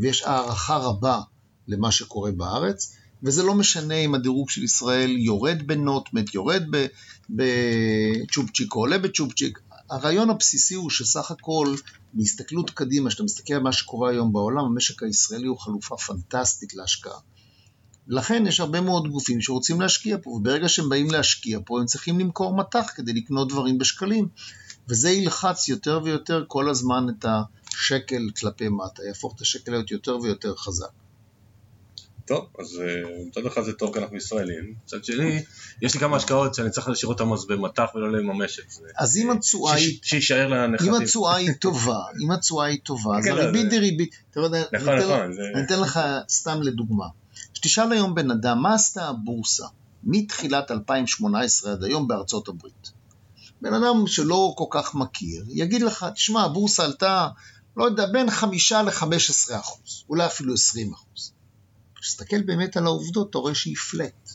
S2: ויש הערכה רבה למה שקורה בארץ. וזה לא משנה אם הדירוג של ישראל יורד בנוטמט, יורד בצ'ופצ'יק או עולה בצ'ופצ'יק. הרעיון הבסיסי הוא שסך הכל, בהסתכלות קדימה, כשאתה מסתכל על מה שקורה היום בעולם, המשק הישראלי הוא חלופה פנטסטית להשקעה. לכן יש הרבה מאוד גופים שרוצים להשקיע פה, וברגע שהם באים להשקיע פה, הם צריכים למכור מטח כדי לקנות דברים בשקלים. וזה ילחץ יותר ויותר כל הזמן את השקל כלפי מטה, יהפוך את השקל להיות יותר ויותר חזק.
S3: טוב, אז אה, מצד אחד זה טוב כי אנחנו ישראלים, מצד שני, יש לי כמה השקעות שאני צריך להשאיר אותן אז במטח ולא לממש את זה.
S2: אז אם התשואה היא...
S3: שיישאר לנכדים.
S2: אם התשואה היא טובה, אם התשואה היא טובה, אז כן, הריבית דריבית... נכון, נכון. אני אתן לך סתם לדוגמה. שתשאל היום בן אדם, מה עשתה הבורסה מתחילת 2018 עד היום בארצות הברית? בן אדם שלא כל כך מכיר, יגיד לך, תשמע, הבורסה עלתה, לא יודע, בין 5 ל-15 אחוז, אולי אפילו 20 אחוז. כשתסתכל באמת על העובדות, אתה רואה שהיא פלט.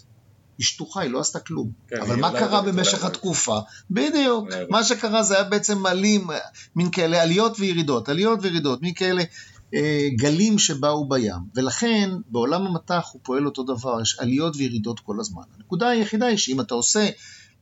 S2: היא שטוחה, היא לא עשתה כלום. כן, אבל מה קרה במשך התקופה? בדיוק. מה שקרה זה היה בעצם עלים, מין כאלה עליות וירידות, עליות וירידות, מין כאלה אה, גלים שבאו בים. ולכן, בעולם המטח הוא פועל אותו דבר, יש עליות וירידות כל הזמן. הנקודה היחידה היא שאם אתה עושה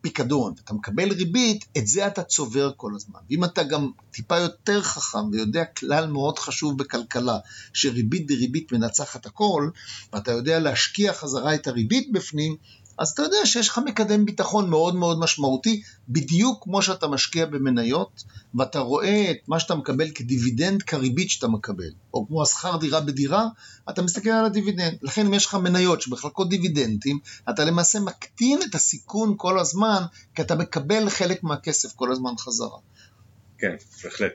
S2: פיקדון, ואתה מקבל ריבית, את זה אתה צובר כל הזמן. ואם אתה גם טיפה יותר חכם ויודע כלל מאוד חשוב בכלכלה, שריבית דריבית מנצחת הכל, ואתה יודע להשקיע חזרה את הריבית בפנים, אז אתה יודע שיש לך מקדם ביטחון מאוד מאוד משמעותי, בדיוק כמו שאתה משקיע במניות, ואתה רואה את מה שאתה מקבל כדיבידנד כריבית שאתה מקבל, או כמו השכר דירה בדירה, אתה מסתכל על הדיבידנד. לכן אם יש לך מניות שמחלקות דיבידנדים, אתה למעשה מקטין את הסיכון כל הזמן, כי אתה מקבל חלק מהכסף כל הזמן חזרה.
S3: כן, בהחלט.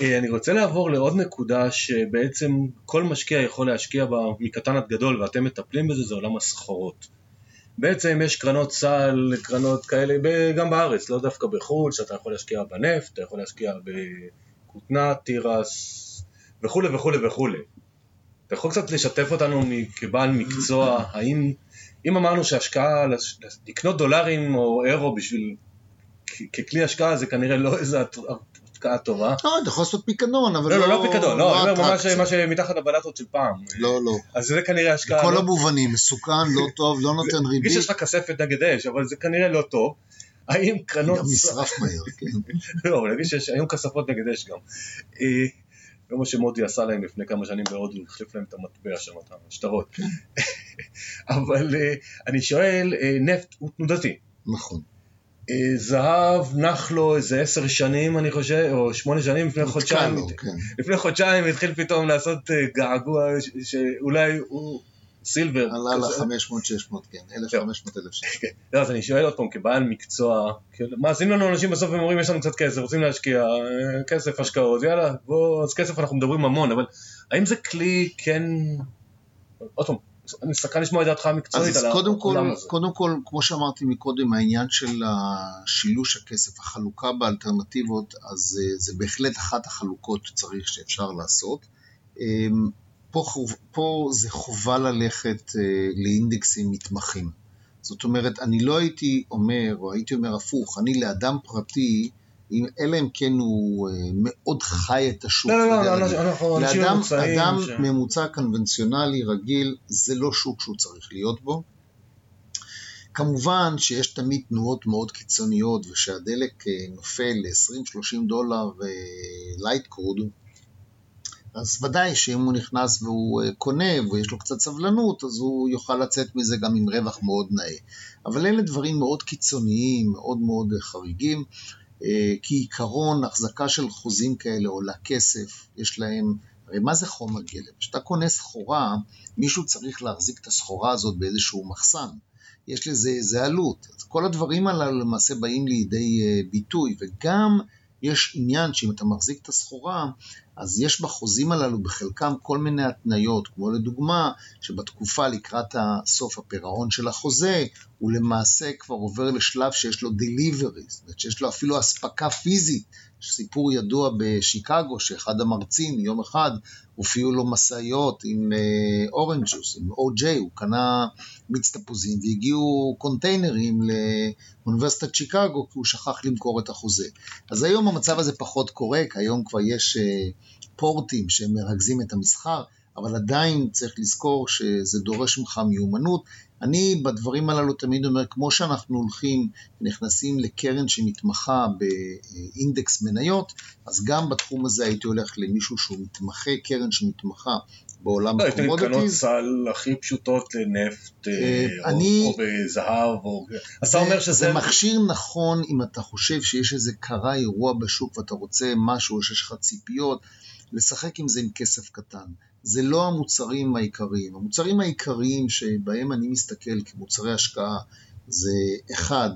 S3: אה, אני רוצה לעבור לעוד נקודה שבעצם כל משקיע יכול להשקיע בה מקטן עד גדול ואתם מטפלים בזה, זה עולם הסחורות. בעצם יש קרנות סל, קרנות כאלה גם בארץ, לא דווקא בחו"ל, שאתה יכול להשקיע בנפט, אתה יכול להשקיע בכותנה, תירס וכולי וכולי וכולי. אתה יכול קצת לשתף אותנו כבעל מקצוע, האם, אם אמרנו שהשקעה, לקנות דולרים או אירו בשביל, ככלי השקעה זה כנראה לא איזה השקעה טובה.
S2: לא, אתה יכול לעשות פיקדון, אבל
S3: לא... לא, לא פיקדון, לא, אני אומר ממש מה שמתחת לבלטות של פעם.
S2: לא, לא.
S3: אז זה כנראה השקעה...
S2: בכל לא- המובנים, מסוכן, לא טוב, לא נותן ריבית.
S3: יש לך כספת נגד אש, אבל זה כנראה לא טוב. האם קרנות...
S2: גם נשרף מהר, כן.
S3: לא, אבל נגיד שיש היום כספות נגד אש גם. אה, לא מה שמודי עשה להם לפני כמה שנים בהודו, החליף להם את המטבע שם, את השטרות. כן. אבל אה, אני שואל, אה, נפט הוא תנודתי.
S2: נכון.
S3: זהב נח לו איזה עשר שנים אני חושב, או שמונה שנים לפני חודשיים, לו, כן. לפני חודשיים התחיל פתאום לעשות אה, געגוע שאולי הוא סילבר.
S2: עלה ל-500-600, כן, 1,500 אלף שקל. כן.
S3: לא, אז אני שואל עוד פעם, כבעל מקצוע, מאזינים לנו אנשים בסוף הם אומרים יש לנו קצת כסף, רוצים להשקיע, אה, כסף, השקעות, יאללה, בוא, אז כסף אנחנו מדברים המון, אבל האם זה כלי כן, עוד פעם, אני סקרן לשמוע את דעתך המקצועית על
S2: קודם כל, הזה. קודם כל, כמו שאמרתי מקודם, העניין של שילוש הכסף, החלוקה באלטרנטיבות, אז אה, זה בהחלט אחת החלוקות שצריך, שאפשר לעשות. אמ, פה, פה זה חובה ללכת אה, לאינדקסים מתמחים. זאת אומרת, אני לא הייתי אומר, או הייתי אומר הפוך, אני לאדם פרטי, אלא אם כן הוא אה, מאוד חי את השוק.
S3: לא, לא, לא, לא אנחנו
S2: אנשים ממוצעים. לאדם ממוצע קונבנציונלי רגיל, זה לא שוק שהוא צריך להיות בו. כמובן שיש תמיד תנועות מאוד קיצוניות, ושהדלק אה, נופל ל-20-30 דולר light אה, crude, אז ודאי שאם הוא נכנס והוא קונה ויש לו קצת סבלנות, אז הוא יוכל לצאת מזה גם עם רווח מאוד נאה. אבל אלה דברים מאוד קיצוניים, מאוד מאוד חריגים. אה, כעיקרון, החזקה של חוזים כאלה עולה כסף, יש להם, הרי מה זה חומר גלם? כשאתה קונה סחורה, מישהו צריך להחזיק את הסחורה הזאת באיזשהו מחסן. יש לזה איזה עלות. אז כל הדברים הללו למעשה באים לידי אה, ביטוי, וגם יש עניין שאם אתה מחזיק את הסחורה, אז יש בחוזים הללו בחלקם כל מיני התניות, כמו לדוגמה, שבתקופה לקראת סוף הפירעון של החוזה, הוא למעשה כבר עובר לשלב שיש לו delivery, זאת אומרת שיש לו אפילו אספקה פיזית. סיפור ידוע בשיקגו, שאחד המרצים יום אחד הופיעו לו משאיות עם אורנג' uh, ג'וס, עם או-ג'יי, הוא קנה מיץ תפוזים והגיעו קונטיינרים לאוניברסיטת שיקגו כי הוא שכח למכור את החוזה. אז היום המצב הזה פחות קורה, כי היום כבר יש אה, פורטים שמרכזים את המסחר, אבל עדיין צריך לזכור שזה דורש ממך מיומנות. אני בדברים הללו תמיד אומר, כמו שאנחנו הולכים ונכנסים לקרן שמתמחה באינדקס מניות, אז גם בתחום הזה הייתי הולך למישהו שהוא מתמחה, קרן שמתמחה בעולם
S3: ה commodities. לא, קרנות סל הכי פשוטות לנפט, אה, אני, או, או בזהב, או...
S2: אתה אומר שזה... זה מכשיר נכון אם אתה חושב שיש איזה קרה אירוע בשוק ואתה רוצה משהו, או שיש לך ציפיות, לשחק עם זה עם כסף קטן. זה לא המוצרים העיקריים. המוצרים העיקריים שבהם אני מסתכל כמוצרי השקעה זה אחד,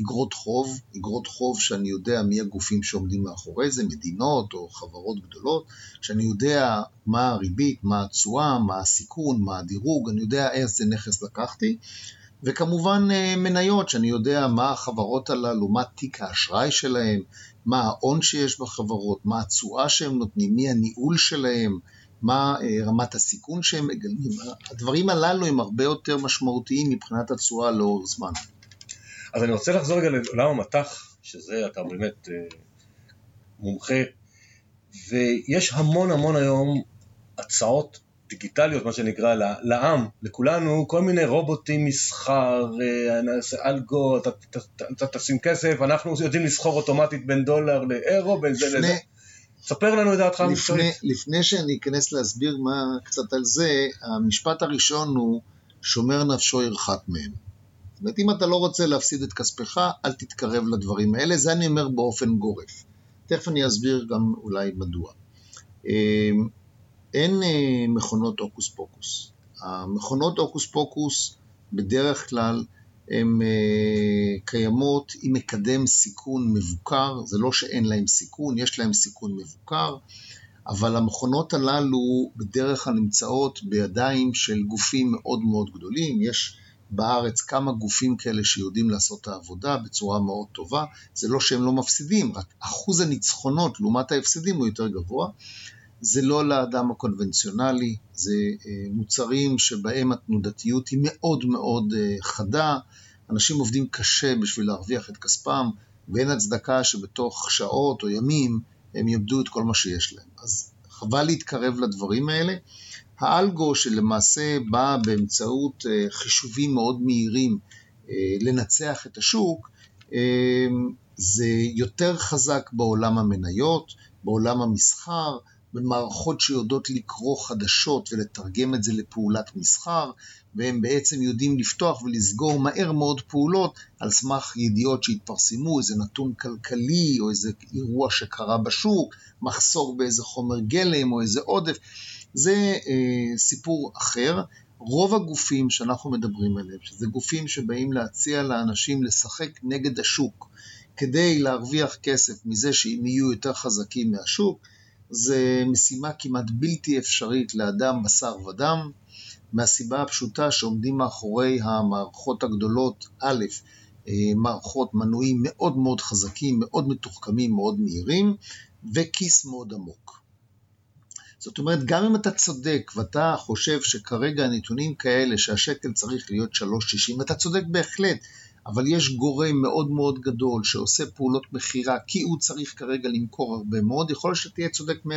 S2: אגרות חוב, אגרות חוב שאני יודע מי הגופים שעומדים מאחורי זה, מדינות או חברות גדולות, שאני יודע מה הריבית, מה התשואה, מה הסיכון, מה הדירוג, אני יודע איזה נכס לקחתי, וכמובן מניות, שאני יודע מה החברות הללו, מה תיק האשראי שלהם, מה ההון שיש בחברות, מה התשואה שהם נותנים, מי הניהול שלהם, מה אה, רמת הסיכון שהם מגלמים. הדברים הללו הם הרבה יותר משמעותיים מבחינת התשואה לאורך זמן.
S3: אז אני רוצה לחזור רגע לעולם המטח, שזה אתה באמת אה, מומחה, ויש המון המון היום הצעות דיגיטליות, מה שנקרא, לעם, לכולנו, כל מיני רובוטים, מסחר, אה, אלגו, אתה תשים כסף, אנחנו יודעים לסחור אוטומטית בין דולר לאירו, בין זה לזה. ספר לנו את דעתך
S2: המקצועית. לפני שאני אכנס להסביר מה קצת על זה, המשפט הראשון הוא שומר נפשו ירחק מהם. זאת אומרת, אם אתה לא רוצה להפסיד את כספך, אל תתקרב לדברים האלה, זה אני אומר באופן גורף. תכף אני אסביר גם אולי מדוע. אמ, אין אה, מכונות הוקוס פוקוס. המכונות הוקוס פוקוס בדרך כלל הן אה, קיימות עם מקדם סיכון מבוקר, זה לא שאין להן סיכון, יש להן סיכון מבוקר, אבל המכונות הללו בדרך כלל נמצאות בידיים של גופים מאוד מאוד גדולים, יש בארץ כמה גופים כאלה שיודעים לעשות את העבודה בצורה מאוד טובה, זה לא שהם לא מפסידים, רק אחוז הניצחונות לעומת ההפסדים הוא יותר גבוה. זה לא לאדם הקונבנציונלי, זה אה, מוצרים שבהם התנודתיות היא מאוד מאוד אה, חדה, אנשים עובדים קשה בשביל להרוויח את כספם, ואין הצדקה שבתוך שעות או ימים הם יאבדו את כל מה שיש להם. אז חבל להתקרב לדברים האלה. האלגו שלמעשה בא באמצעות אה, חישובים מאוד מהירים לנצח את השוק, זה יותר חזק בעולם המניות, בעולם המסחר, במערכות שיודעות לקרוא חדשות ולתרגם את זה לפעולת מסחר, והם בעצם יודעים לפתוח ולסגור מהר מאוד פעולות על סמך ידיעות שהתפרסמו, איזה נתון כלכלי או איזה אירוע שקרה בשוק, מחסור באיזה חומר גלם או איזה עודף. זה אה, סיפור אחר. רוב הגופים שאנחנו מדברים עליהם, שזה גופים שבאים להציע לאנשים לשחק נגד השוק כדי להרוויח כסף מזה שהם יהיו יותר חזקים מהשוק, זה משימה כמעט בלתי אפשרית לאדם בשר ודם, מהסיבה הפשוטה שעומדים מאחורי המערכות הגדולות, א', אה, מערכות מנועים מאוד מאוד חזקים, מאוד מתוחכמים, מאוד מהירים, וכיס מאוד עמוק. זאת אומרת, גם אם אתה צודק ואתה חושב שכרגע הנתונים כאלה שהשקל צריך להיות 3.60, אתה צודק בהחלט, אבל יש גורם מאוד מאוד גדול שעושה פעולות מכירה כי הוא צריך כרגע למכור הרבה מאוד, יכול להיות שתהיה צודק 100%,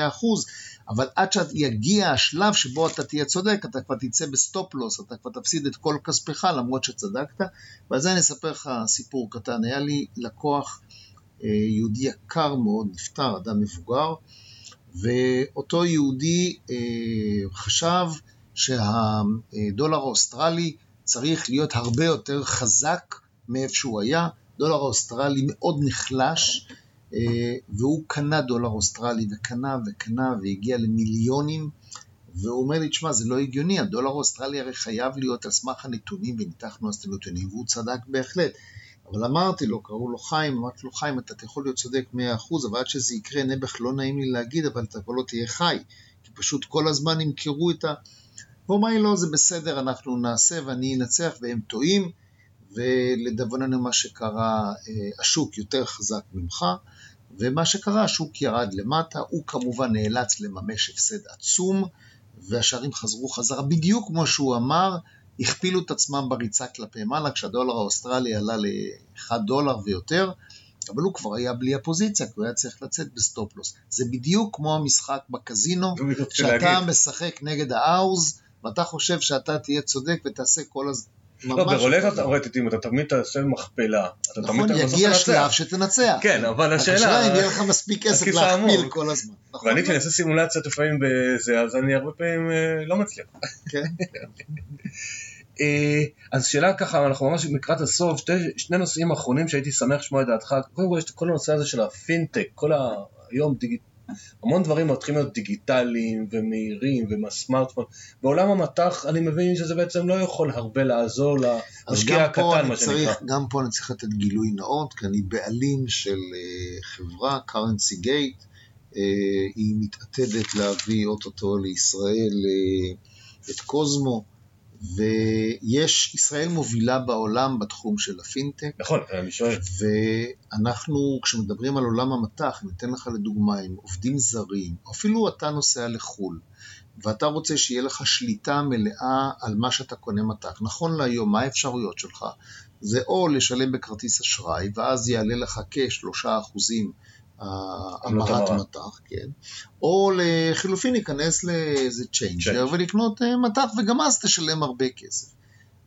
S2: אבל עד שיגיע השלב שבו אתה תהיה צודק, אתה כבר תצא ב stop loss, אתה כבר תפסיד את כל כספך למרות שצדקת, ועל זה אני אספר לך סיפור קטן. היה לי לקוח אה, יהודי יקר מאוד, נפטר, אדם מבוגר, ואותו יהודי אה, חשב שהדולר האוסטרלי צריך להיות הרבה יותר חזק מאיפה שהוא היה, דולר אוסטרלי מאוד נחלש, אה, והוא קנה דולר אוסטרלי וקנה וקנה והגיע למיליונים, והוא אומר לי, תשמע, זה לא הגיוני, הדולר האוסטרלי הרי חייב להיות על סמך הנתונים, וניתחנו אז את הנתונים, והוא צדק בהחלט. אבל אמרתי לו, קראו לו חיים, אמרתי לו, חיים, אתה יכול להיות צודק 100%, אבל עד שזה יקרה, נעבך, לא נעים לי להגיד, אבל אתה כבר לא תהיה חי. כי פשוט כל הזמן ימכרו את ה... והוא אמר לי, לא, זה בסדר, אנחנו נעשה ואני אנצח, והם טועים, ולדברנו מה שקרה, אה, השוק יותר חזק ממך, ומה שקרה, השוק ירד למטה, הוא כמובן נאלץ לממש הפסד עצום, והשערים חזרו חזרה, בדיוק כמו שהוא אמר, הכפילו את עצמם בריצה כלפי מעלה, כשהדולר האוסטרלי עלה ל-1 דולר ויותר, אבל הוא כבר היה בלי הפוזיציה, כי הוא היה צריך לצאת ב stop loss. זה בדיוק כמו המשחק בקזינו, שאתה משחק נגד ה house, ואתה חושב שאתה תהיה צודק ותעשה כל הזמן.
S3: לא, ברולטה תאורטית, אם אתה תמיד תעשה מכפלה, אתה
S2: נכון,
S3: תמיד בסוף
S2: יגיע
S3: תנצח.
S2: שלב שתנצח.
S3: כן, אבל השאלה...
S2: השאלה אם יהיה לך מספיק כסף להכפיל. כל הזמן. נכון?
S3: ואני כשאני עושה סימולציות לפעמים בזה, אז אני הרבה פעמים אה, לא מצליח.
S2: כן.
S3: אה, אז שאלה ככה, אנחנו ממש לקראת הסוף, שתי, שני נושאים אחרונים שהייתי שמח לשמוע את דעתך. קודם כל יש את כל הנושא הזה של הפינטק, כל. היום דיגיט... המון דברים מתחילים להיות דיגיטליים ומהירים ומהסמארטפון. בעולם המטח אני מבין שזה בעצם לא יכול הרבה לעזור למשקיע הקטן, מה
S2: אני צריך,
S3: שנקרא.
S2: גם פה אני צריך לתת גילוי נאות, כי אני בעלים של אה, חברה, currency gate, אה, היא מתעתדת להביא אוטוטו לישראל אה, את קוזמו, ויש, ישראל מובילה בעולם בתחום של הפינטק,
S3: נכון, אני שואל.
S2: ואנחנו, כשמדברים על עולם המטח, אני אתן לך לדוגמה, עם עובדים זרים, אפילו אתה נוסע לחו"ל, ואתה רוצה שיהיה לך שליטה מלאה על מה שאתה קונה מטח. נכון להיום, מה האפשרויות שלך? זה או לשלם בכרטיס אשראי, ואז יעלה לך כשלושה אחוזים
S3: עמלות
S2: המרת
S3: המרה.
S2: מטח, כן, או לחילופין להיכנס לאיזה
S3: changer.
S2: ולקנות אה, מטח, וגם אז תשלם הרבה כסף.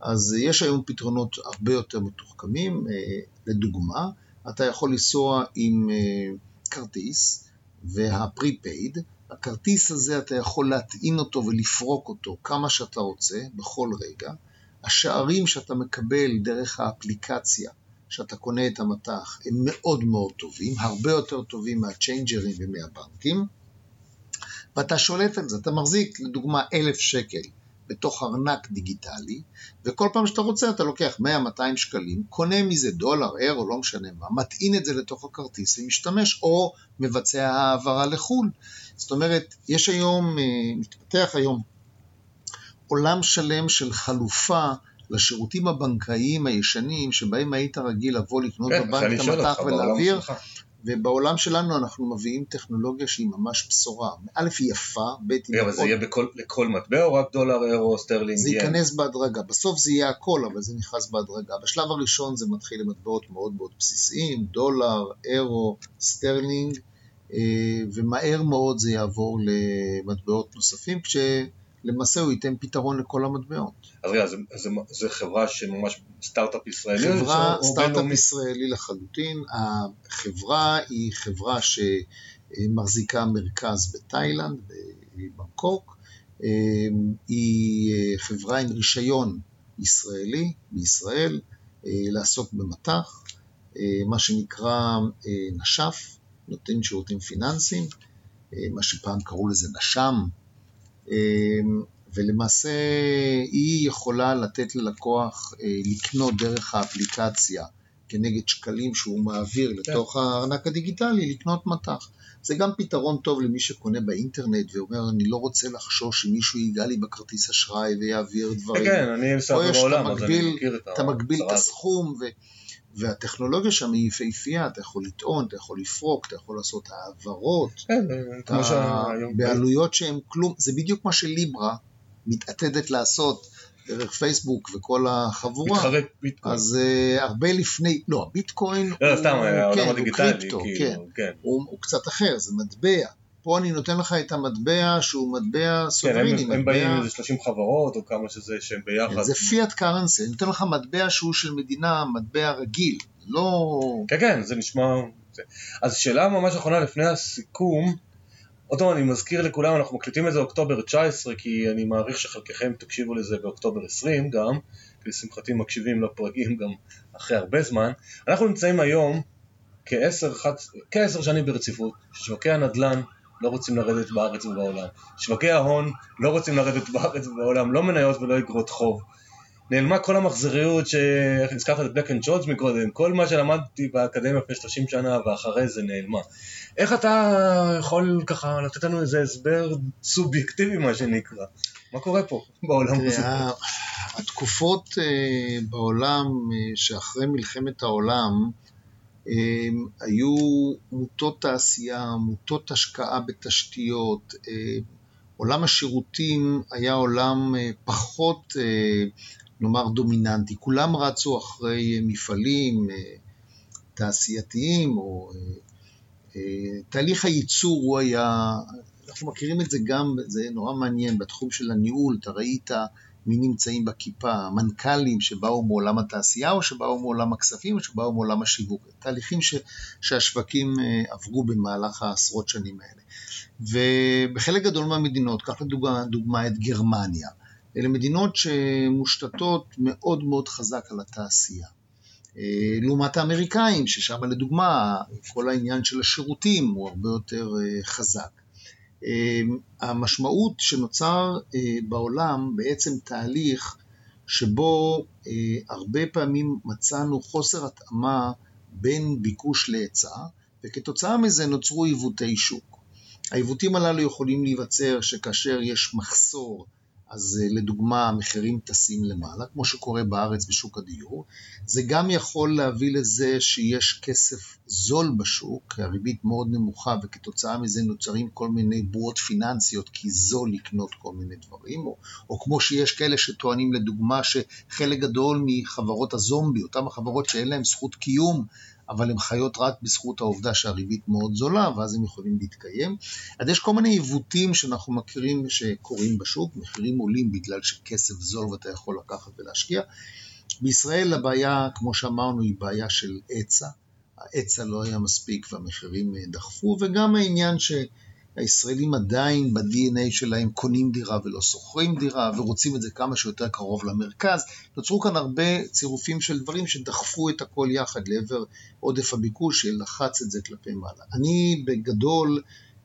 S2: אז אה, יש היום פתרונות הרבה יותר מתוחכמים. אה, לדוגמה, אתה יכול לנסוע עם אה, כרטיס, וה prepaid, הכרטיס הזה אתה יכול להטעין אותו ולפרוק אותו כמה שאתה רוצה, בכל רגע. השערים שאתה מקבל דרך האפליקציה שאתה קונה את המטח הם מאוד מאוד טובים, הרבה יותר טובים מהצ'יינג'רים ומהבנקים, ואתה שולט על זה, אתה מחזיק לדוגמה אלף שקל בתוך ארנק דיגיטלי, וכל פעם שאתה רוצה אתה לוקח 100-200 שקלים, קונה מזה דולר, אירו, לא משנה מה, מטעין את זה לתוך הכרטיס ומשתמש, או מבצע העברה לחו"ל. זאת אומרת, יש היום, אה, מתפתח היום עולם שלם של חלופה לשירותים הבנקאיים הישנים, שבהם היית רגיל לבוא לקנות
S3: כן,
S2: בבנק את המטח ולהעביר. ובעולם שלנו אנחנו מביאים טכנולוגיה שהיא ממש בשורה. א', היא יפה, ב', היא
S3: רגע, אבל זה יהיה בכל- לכל מטבע או רק דולר, אירו, סטרלינג?
S2: זה? ייכנס בהדרגה. בסוף זה יהיה הכל, אבל זה נכנס בהדרגה. בשלב הראשון זה מתחיל עם מטבעות מאוד מאוד בסיסיים, דולר, אירו, סטרלינג, אה, ומהר מאוד זה יעבור למטבעות נוספים, כשלמעשה הוא ייתן פתרון לכל המטבעות.
S3: אז רגע, זה- זה- זה חברה שממש סטארט-אפ ישראלי?
S2: חברה, סטארט-אפ? ישראלי לחלוטין. החברה היא חברה שמחזיקה מרכז בתאילנד, בבנקוק. היא אה, חברה עם רישיון ישראלי בישראל אה, לעסוק במטח, אה, מה שנקרא נש"ף, נותן שירותים פיננסיים, מה שפעם קראו לזה נש"ם. אה, ולמעשה היא יכולה לתת ללקוח אה, לקנות דרך האפליקציה כנגד שקלים שהוא מעביר לתוך הארנק הדיגיטלי, לקנות מטח. זה גם פתרון טוב למי שקונה באינטרנט ואומר, אני לא רוצה לחשוש שמישהו ייגע לי בכרטיס אשראי ויעביר דברים.
S3: כן, אני מסתובב בעולם, אז אני מכיר את
S2: אתה מגביל את. הסכום, ו... והטכנולוגיה שם היא יפהפייה, אתה יכול לטעון, אתה יכול לפרוק, אתה יכול לעשות העברות,
S3: כן, שהיום...
S2: בעלויות שהן כלום, זה בדיוק מה שליברה מתעתדת לעשות דרך פייסבוק וכל החבורה.
S3: מתחרה ביטקוין.
S2: אז uh, הרבה לפני, לא, הביטקוין
S3: לא,
S2: הוא,
S3: סתם,
S2: כן, הוא קריפטו,
S3: כאילו,
S2: כן,
S3: כן.
S2: הוא, הוא קצת אחר, זה מטבע. פה אני נותן לך את המטבע שהוא מטבע
S3: כן,
S2: סוברני,
S3: הם, הם באים עם
S2: מטבע...
S3: איזה 30 חברות, או כמה שזה, שהם ביחד.
S2: זה פיאט קרנסי, אני נותן לך מטבע שהוא של מדינה, מטבע רגיל, לא...
S3: כן, כן, זה נשמע... אז שאלה ממש אחרונה לפני הסיכום, עוד פעם אני מזכיר לכולם, אנחנו מקליטים את זה באוקטובר 19, כי אני מעריך שחלקכם תקשיבו לזה באוקטובר 20 גם, כי לשמחתי מקשיבים לפרקים גם אחרי הרבה זמן. אנחנו נמצאים היום כעשר, חצ... כעשר שנים ברציפות, ששווקי הנדל"ן לא רוצים לרדת בארץ ובעולם, שווקי ההון לא רוצים לרדת בארץ ובעולם, לא מניות ולא אגרות חוב. נעלמה כל המחזוריות שהזכרת את בלק אנד שולץ מקודם, כל מה שלמדתי באקדמיה לפני 30 שנה ואחרי זה נעלמה. איך אתה יכול ככה לתת לנו איזה הסבר סובייקטיבי מה שנקרא? מה קורה פה בעולם הזה?
S2: התקופות אה, בעולם אה, שאחרי מלחמת העולם היו מוטות תעשייה, מוטות השקעה בתשתיות, עולם השירותים היה עולם פחות נאמר דומיננטי, כולם רצו אחרי מפעלים תעשייתיים או תהליך הייצור הוא היה, אנחנו מכירים את זה גם, זה נורא מעניין, בתחום של הניהול, אתה ראית מי נמצאים בכיפה, המנכ"לים שבאו מעולם התעשייה או שבאו מעולם הכספים או שבאו מעולם השיווק, תהליכים ש, שהשווקים אה, עברו במהלך העשרות שנים האלה. ובחלק גדול מהמדינות, קח לדוגמה דוגמה את גרמניה, אלה מדינות שמושתתות מאוד מאוד חזק על התעשייה. אה, לעומת האמריקאים, ששם לדוגמה כל העניין של השירותים הוא הרבה יותר אה, חזק. אה, המשמעות שנוצר בעולם בעצם תהליך שבו הרבה פעמים מצאנו חוסר התאמה בין ביקוש להיצע, וכתוצאה מזה נוצרו עיוותי שוק. העיוותים הללו יכולים להיווצר שכאשר יש מחסור אז אה, לדוגמה המחירים טסים למעלה, כמו שקורה בארץ בשוק הדיור. זה גם יכול להביא לזה שיש כסף זול בשוק, הריבית מאוד נמוכה וכתוצאה מזה נוצרים כל מיני בועות פיננסיות כי זול לקנות כל מיני דברים, או, או כמו שיש כאלה שטוענים לדוגמה שחלק גדול מחברות הזומבי, אותן החברות שאין להן זכות קיום, אבל הן חיות רק בזכות העובדה שהריבית מאוד זולה, ואז הם יכולים להתקיים. אז יש כל מיני עיוותים שאנחנו מכירים שקורים בשוק, מחירים עולים בגלל שכסף זול ואתה יכול לקחת ולהשקיע. בישראל הבעיה, כמו שאמרנו, היא בעיה של היצע. ההיצע לא היה מספיק והמחירים דחפו, וגם העניין ש... הישראלים עדיין ב-DNA שלהם קונים דירה ולא שוכרים דירה ורוצים את זה כמה שיותר קרוב למרכז. נוצרו כאן הרבה צירופים של דברים שדחפו את הכל יחד לעבר עודף הביקוש שלחץ את זה כלפי מעלה. אני בגדול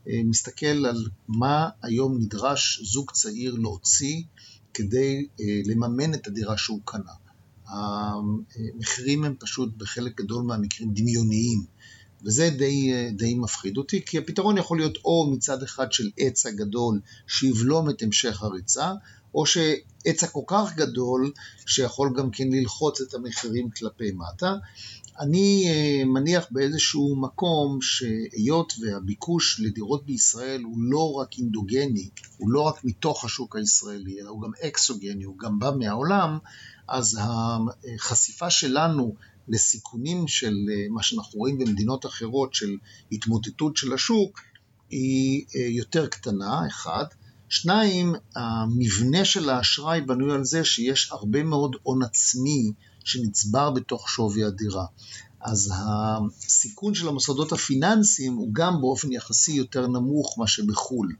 S2: אה, מסתכל על מה היום נדרש זוג צעיר להוציא כדי אה, לממן את הדירה שהוא קנה. המחירים הם פשוט בחלק גדול מהמקרים דמיוניים. וזה די, די מפחיד אותי, כי הפתרון יכול להיות או מצד אחד של היצע גדול שיבלום את המשך הריצה, או שהיצע כל כך גדול שיכול גם כן ללחוץ את המחירים כלפי מטה. אני אה, מניח באיזשהו מקום שהיות והביקוש לדירות בישראל הוא לא רק אינדוגני, הוא לא רק מתוך השוק הישראלי, אלא הוא גם אקסוגני, הוא גם בא מהעולם, אז החשיפה שלנו לסיכונים של אה, מה שאנחנו רואים במדינות אחרות של התמוטטות של השוק היא אה, יותר קטנה, אחד. שניים, המבנה של האשראי בנוי על זה שיש הרבה מאוד הון עצמי שנצבר בתוך שווי הדירה. אז הסיכון של המוסדות הפיננסיים הוא גם באופן יחסי יותר נמוך מאשר בחו"ל.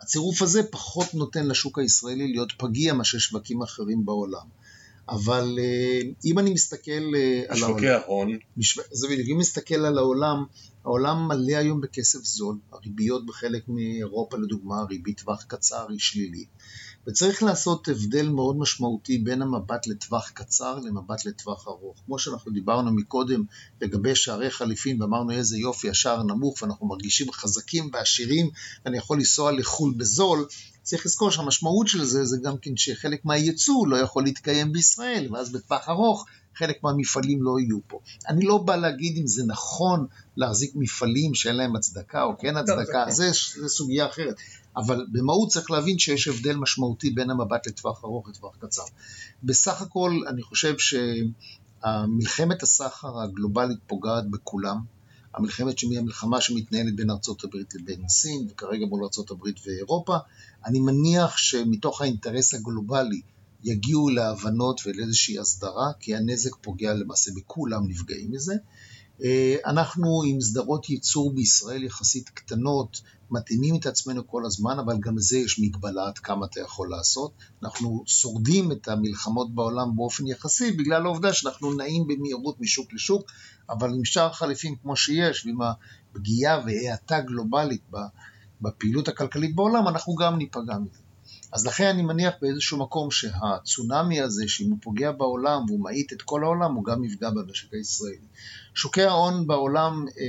S2: הצירוף הזה פחות נותן לשוק הישראלי להיות פגיע מאשר שווקים אחרים בעולם. אבל אה, אם אני מסתכל אה,
S3: על העולם... שווקי ההון.
S2: זה בדיוק, אם מסתכל על העולם, העולם מלא היום בכסף זול, הריביות בחלק מאירופה לדוגמה, ריבית טווח קצר היא שלילית, וצריך לעשות הבדל מאוד משמעותי בין המבט לטווח קצר למבט לטווח ארוך. כמו שאנחנו דיברנו מקודם לגבי שערי חליפין ואמרנו איזה יופי, השער נמוך ואנחנו מרגישים חזקים ועשירים ואני יכול לנסוע לחו"ל בזול, צריך לזכור שהמשמעות של זה זה גם כן שחלק מהייצוא לא יכול להתקיים בישראל, ואז בטווח ארוך חלק מהמפעלים לא יהיו פה. אני לא בא להגיד אם זה נכון להחזיק מפעלים שאין להם הצדקה או כן הצדקה, זה, זה סוגיה אחרת. אבל במהות צריך להבין שיש הבדל משמעותי בין המבט לטווח ארוך לטווח קצר. בסך הכל אני חושב שמלחמת הסחר הגלובלית פוגעת בכולם. המלחמת שמי המלחמה שמתנהלת בין ארצות הברית לבין סין, וכרגע מול ארצות הברית ואירופה. אני מניח שמתוך האינטרס הגלובלי יגיעו להבנות ולאיזושהי הסדרה, כי הנזק פוגע למעשה בכולם נפגעים מזה. אה, אנחנו עם סדרות ייצור בישראל יחסית קטנות, מתאימים את עצמנו כל הזמן, אבל גם לזה יש מגבלה עד כמה אתה יכול לעשות. אנחנו שורדים את המלחמות בעולם באופן יחסי, בגלל העובדה שאנחנו נעים במהירות משוק לשוק, אבל עם שאר חליפים כמו שיש, ועם הפגיעה והאטה גלובלית בפעילות הכלכלית בעולם, אנחנו גם ניפגע מזה. אז לכן אני מניח באיזשהו מקום שהצונאמי הזה, שאם הוא פוגע בעולם והוא מאיט את כל העולם, הוא גם יפגע במשק הישראלי. שוקי ההון בעולם אה,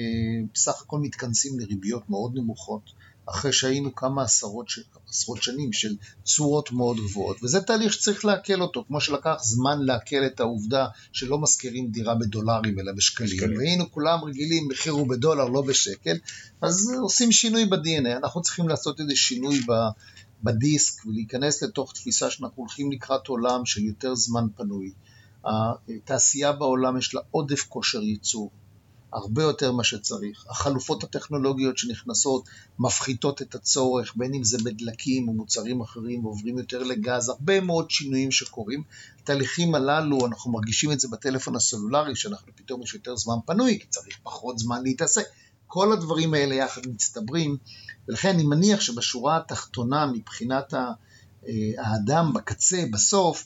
S2: בסך הכל מתכנסים לריביות מאוד נמוכות, אחרי שהיינו כמה עשרות, ש... עשרות שנים של תשואות מאוד גבוהות, וזה תהליך שצריך לעכל אותו, כמו שלקח זמן לעכל את העובדה שלא משכירים דירה בדולרים אלא בשקלים, בשקלים. והיינו כולם רגילים, מחיר הוא בדולר, לא בשקל, אז עושים שינוי ב-DNA, אנחנו צריכים לעשות איזה שינוי ב... בדיסק ולהיכנס לתוך תפיסה שאנחנו הולכים לקראת עולם של יותר זמן פנוי. התעשייה בעולם יש לה עודף כושר ייצור, הרבה יותר ממה שצריך. החלופות הטכנולוגיות שנכנסות מפחיתות את הצורך, בין אם זה בדלקים או מוצרים אחרים, עוברים יותר לגז, הרבה מאוד שינויים שקורים. התהליכים הללו, אנחנו מרגישים את זה בטלפון הסלולרי, שאנחנו פתאום יש יותר זמן פנוי, כי צריך פחות זמן להתעסק. כל הדברים האלה יחד מצטברים, ולכן אני מניח שבשורה התחתונה, מבחינת אה, האדם בקצה, בסוף,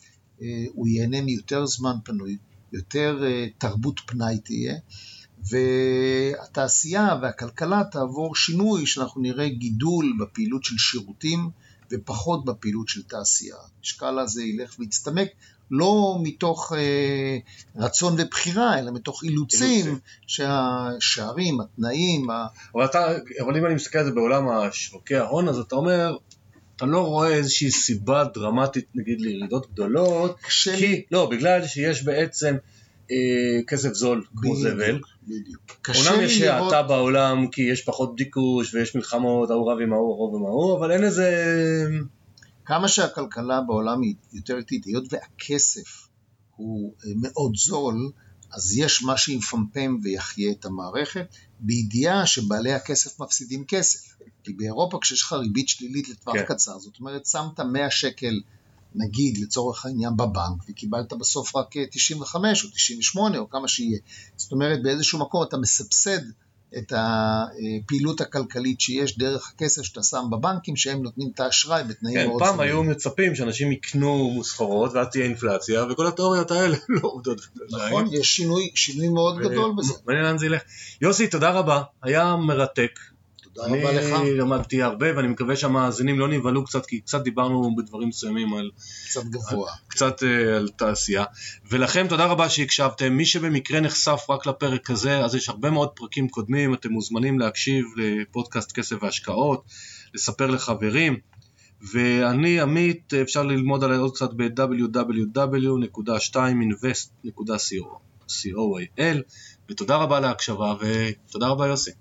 S2: הוא ייהנה מיותר זמן פנוי, יותר אה, תרבות פנאי תהיה, והתעשייה והכלכלה תעבור שינוי שאנחנו נראה גידול בפעילות של שירותים ופחות בפעילות של תעשייה. המשקל הזה ילך ויצטמק, לא מתוך אה, רצון ובחירה, אלא מתוך אילוצים שהשערים, התנאים...
S3: אבל, אתה, אבל אם אני מסתכל על זה בעולם השוקי ההון, אז אתה אומר, אתה לא רואה איזושהי סיבה דרמטית נגיד לירידות גדולות,
S2: קשה
S3: כי. לא, בגלל שיש בעצם אה, כסף זול כמו זבל.
S2: בדיוק.
S3: אומנם יש האטה בעולם כי יש פחות ביקוש ויש מלחמות, ההוא רב עם ההוא, הרוב עם ההוא, אבל אין איזה...
S2: כמה שהכלכלה בעולם היא יותר איטית, היות והכסף הוא אה, מאוד זול, אז יש מה שיפמפם ויחיה את המערכת, בידיעה שבעלי הכסף מפסידים כסף. כי באירופה כשיש לך ריבית שלילית לטווח כן. קצר, זאת אומרת שמת 100 שקל נגיד לצורך העניין בבנק, וקיבלת בסוף רק 95 או 98 או כמה שיהיה. זאת אומרת באיזשהו מקום אתה מסבסד את הפעילות הכלכלית שיש דרך הכסף שאתה שם בבנקים, שהם נותנים את האשראי בתנאים
S3: כן,
S2: מאוד
S3: פעם זמנים. היו מצפים שאנשים יקנו סחורות ואז תהיה אינפלציה, וכל התיאוריות האלה לא עובדות.
S2: נכון, יש שינוי, שינוי מאוד ו... גדול בזה.
S3: מעניין לאן זה ילך. יוסי, תודה רבה, היה מרתק.
S2: תודה רבה לך.
S3: אני למדתי הרבה ואני מקווה שהמאזינים לא נבהלו קצת כי קצת דיברנו בדברים מסוימים על...
S2: קצת גבוה.
S3: על, קצת uh, על תעשייה. ולכם תודה רבה שהקשבתם. מי שבמקרה נחשף רק לפרק הזה, אז יש הרבה מאוד פרקים קודמים, אתם מוזמנים להקשיב לפודקאסט כסף והשקעות, לספר לחברים. ואני עמית, אפשר ללמוד עליי עוד קצת ב-www.2invest.co.il ותודה רבה להקשבה ותודה רבה יוסי.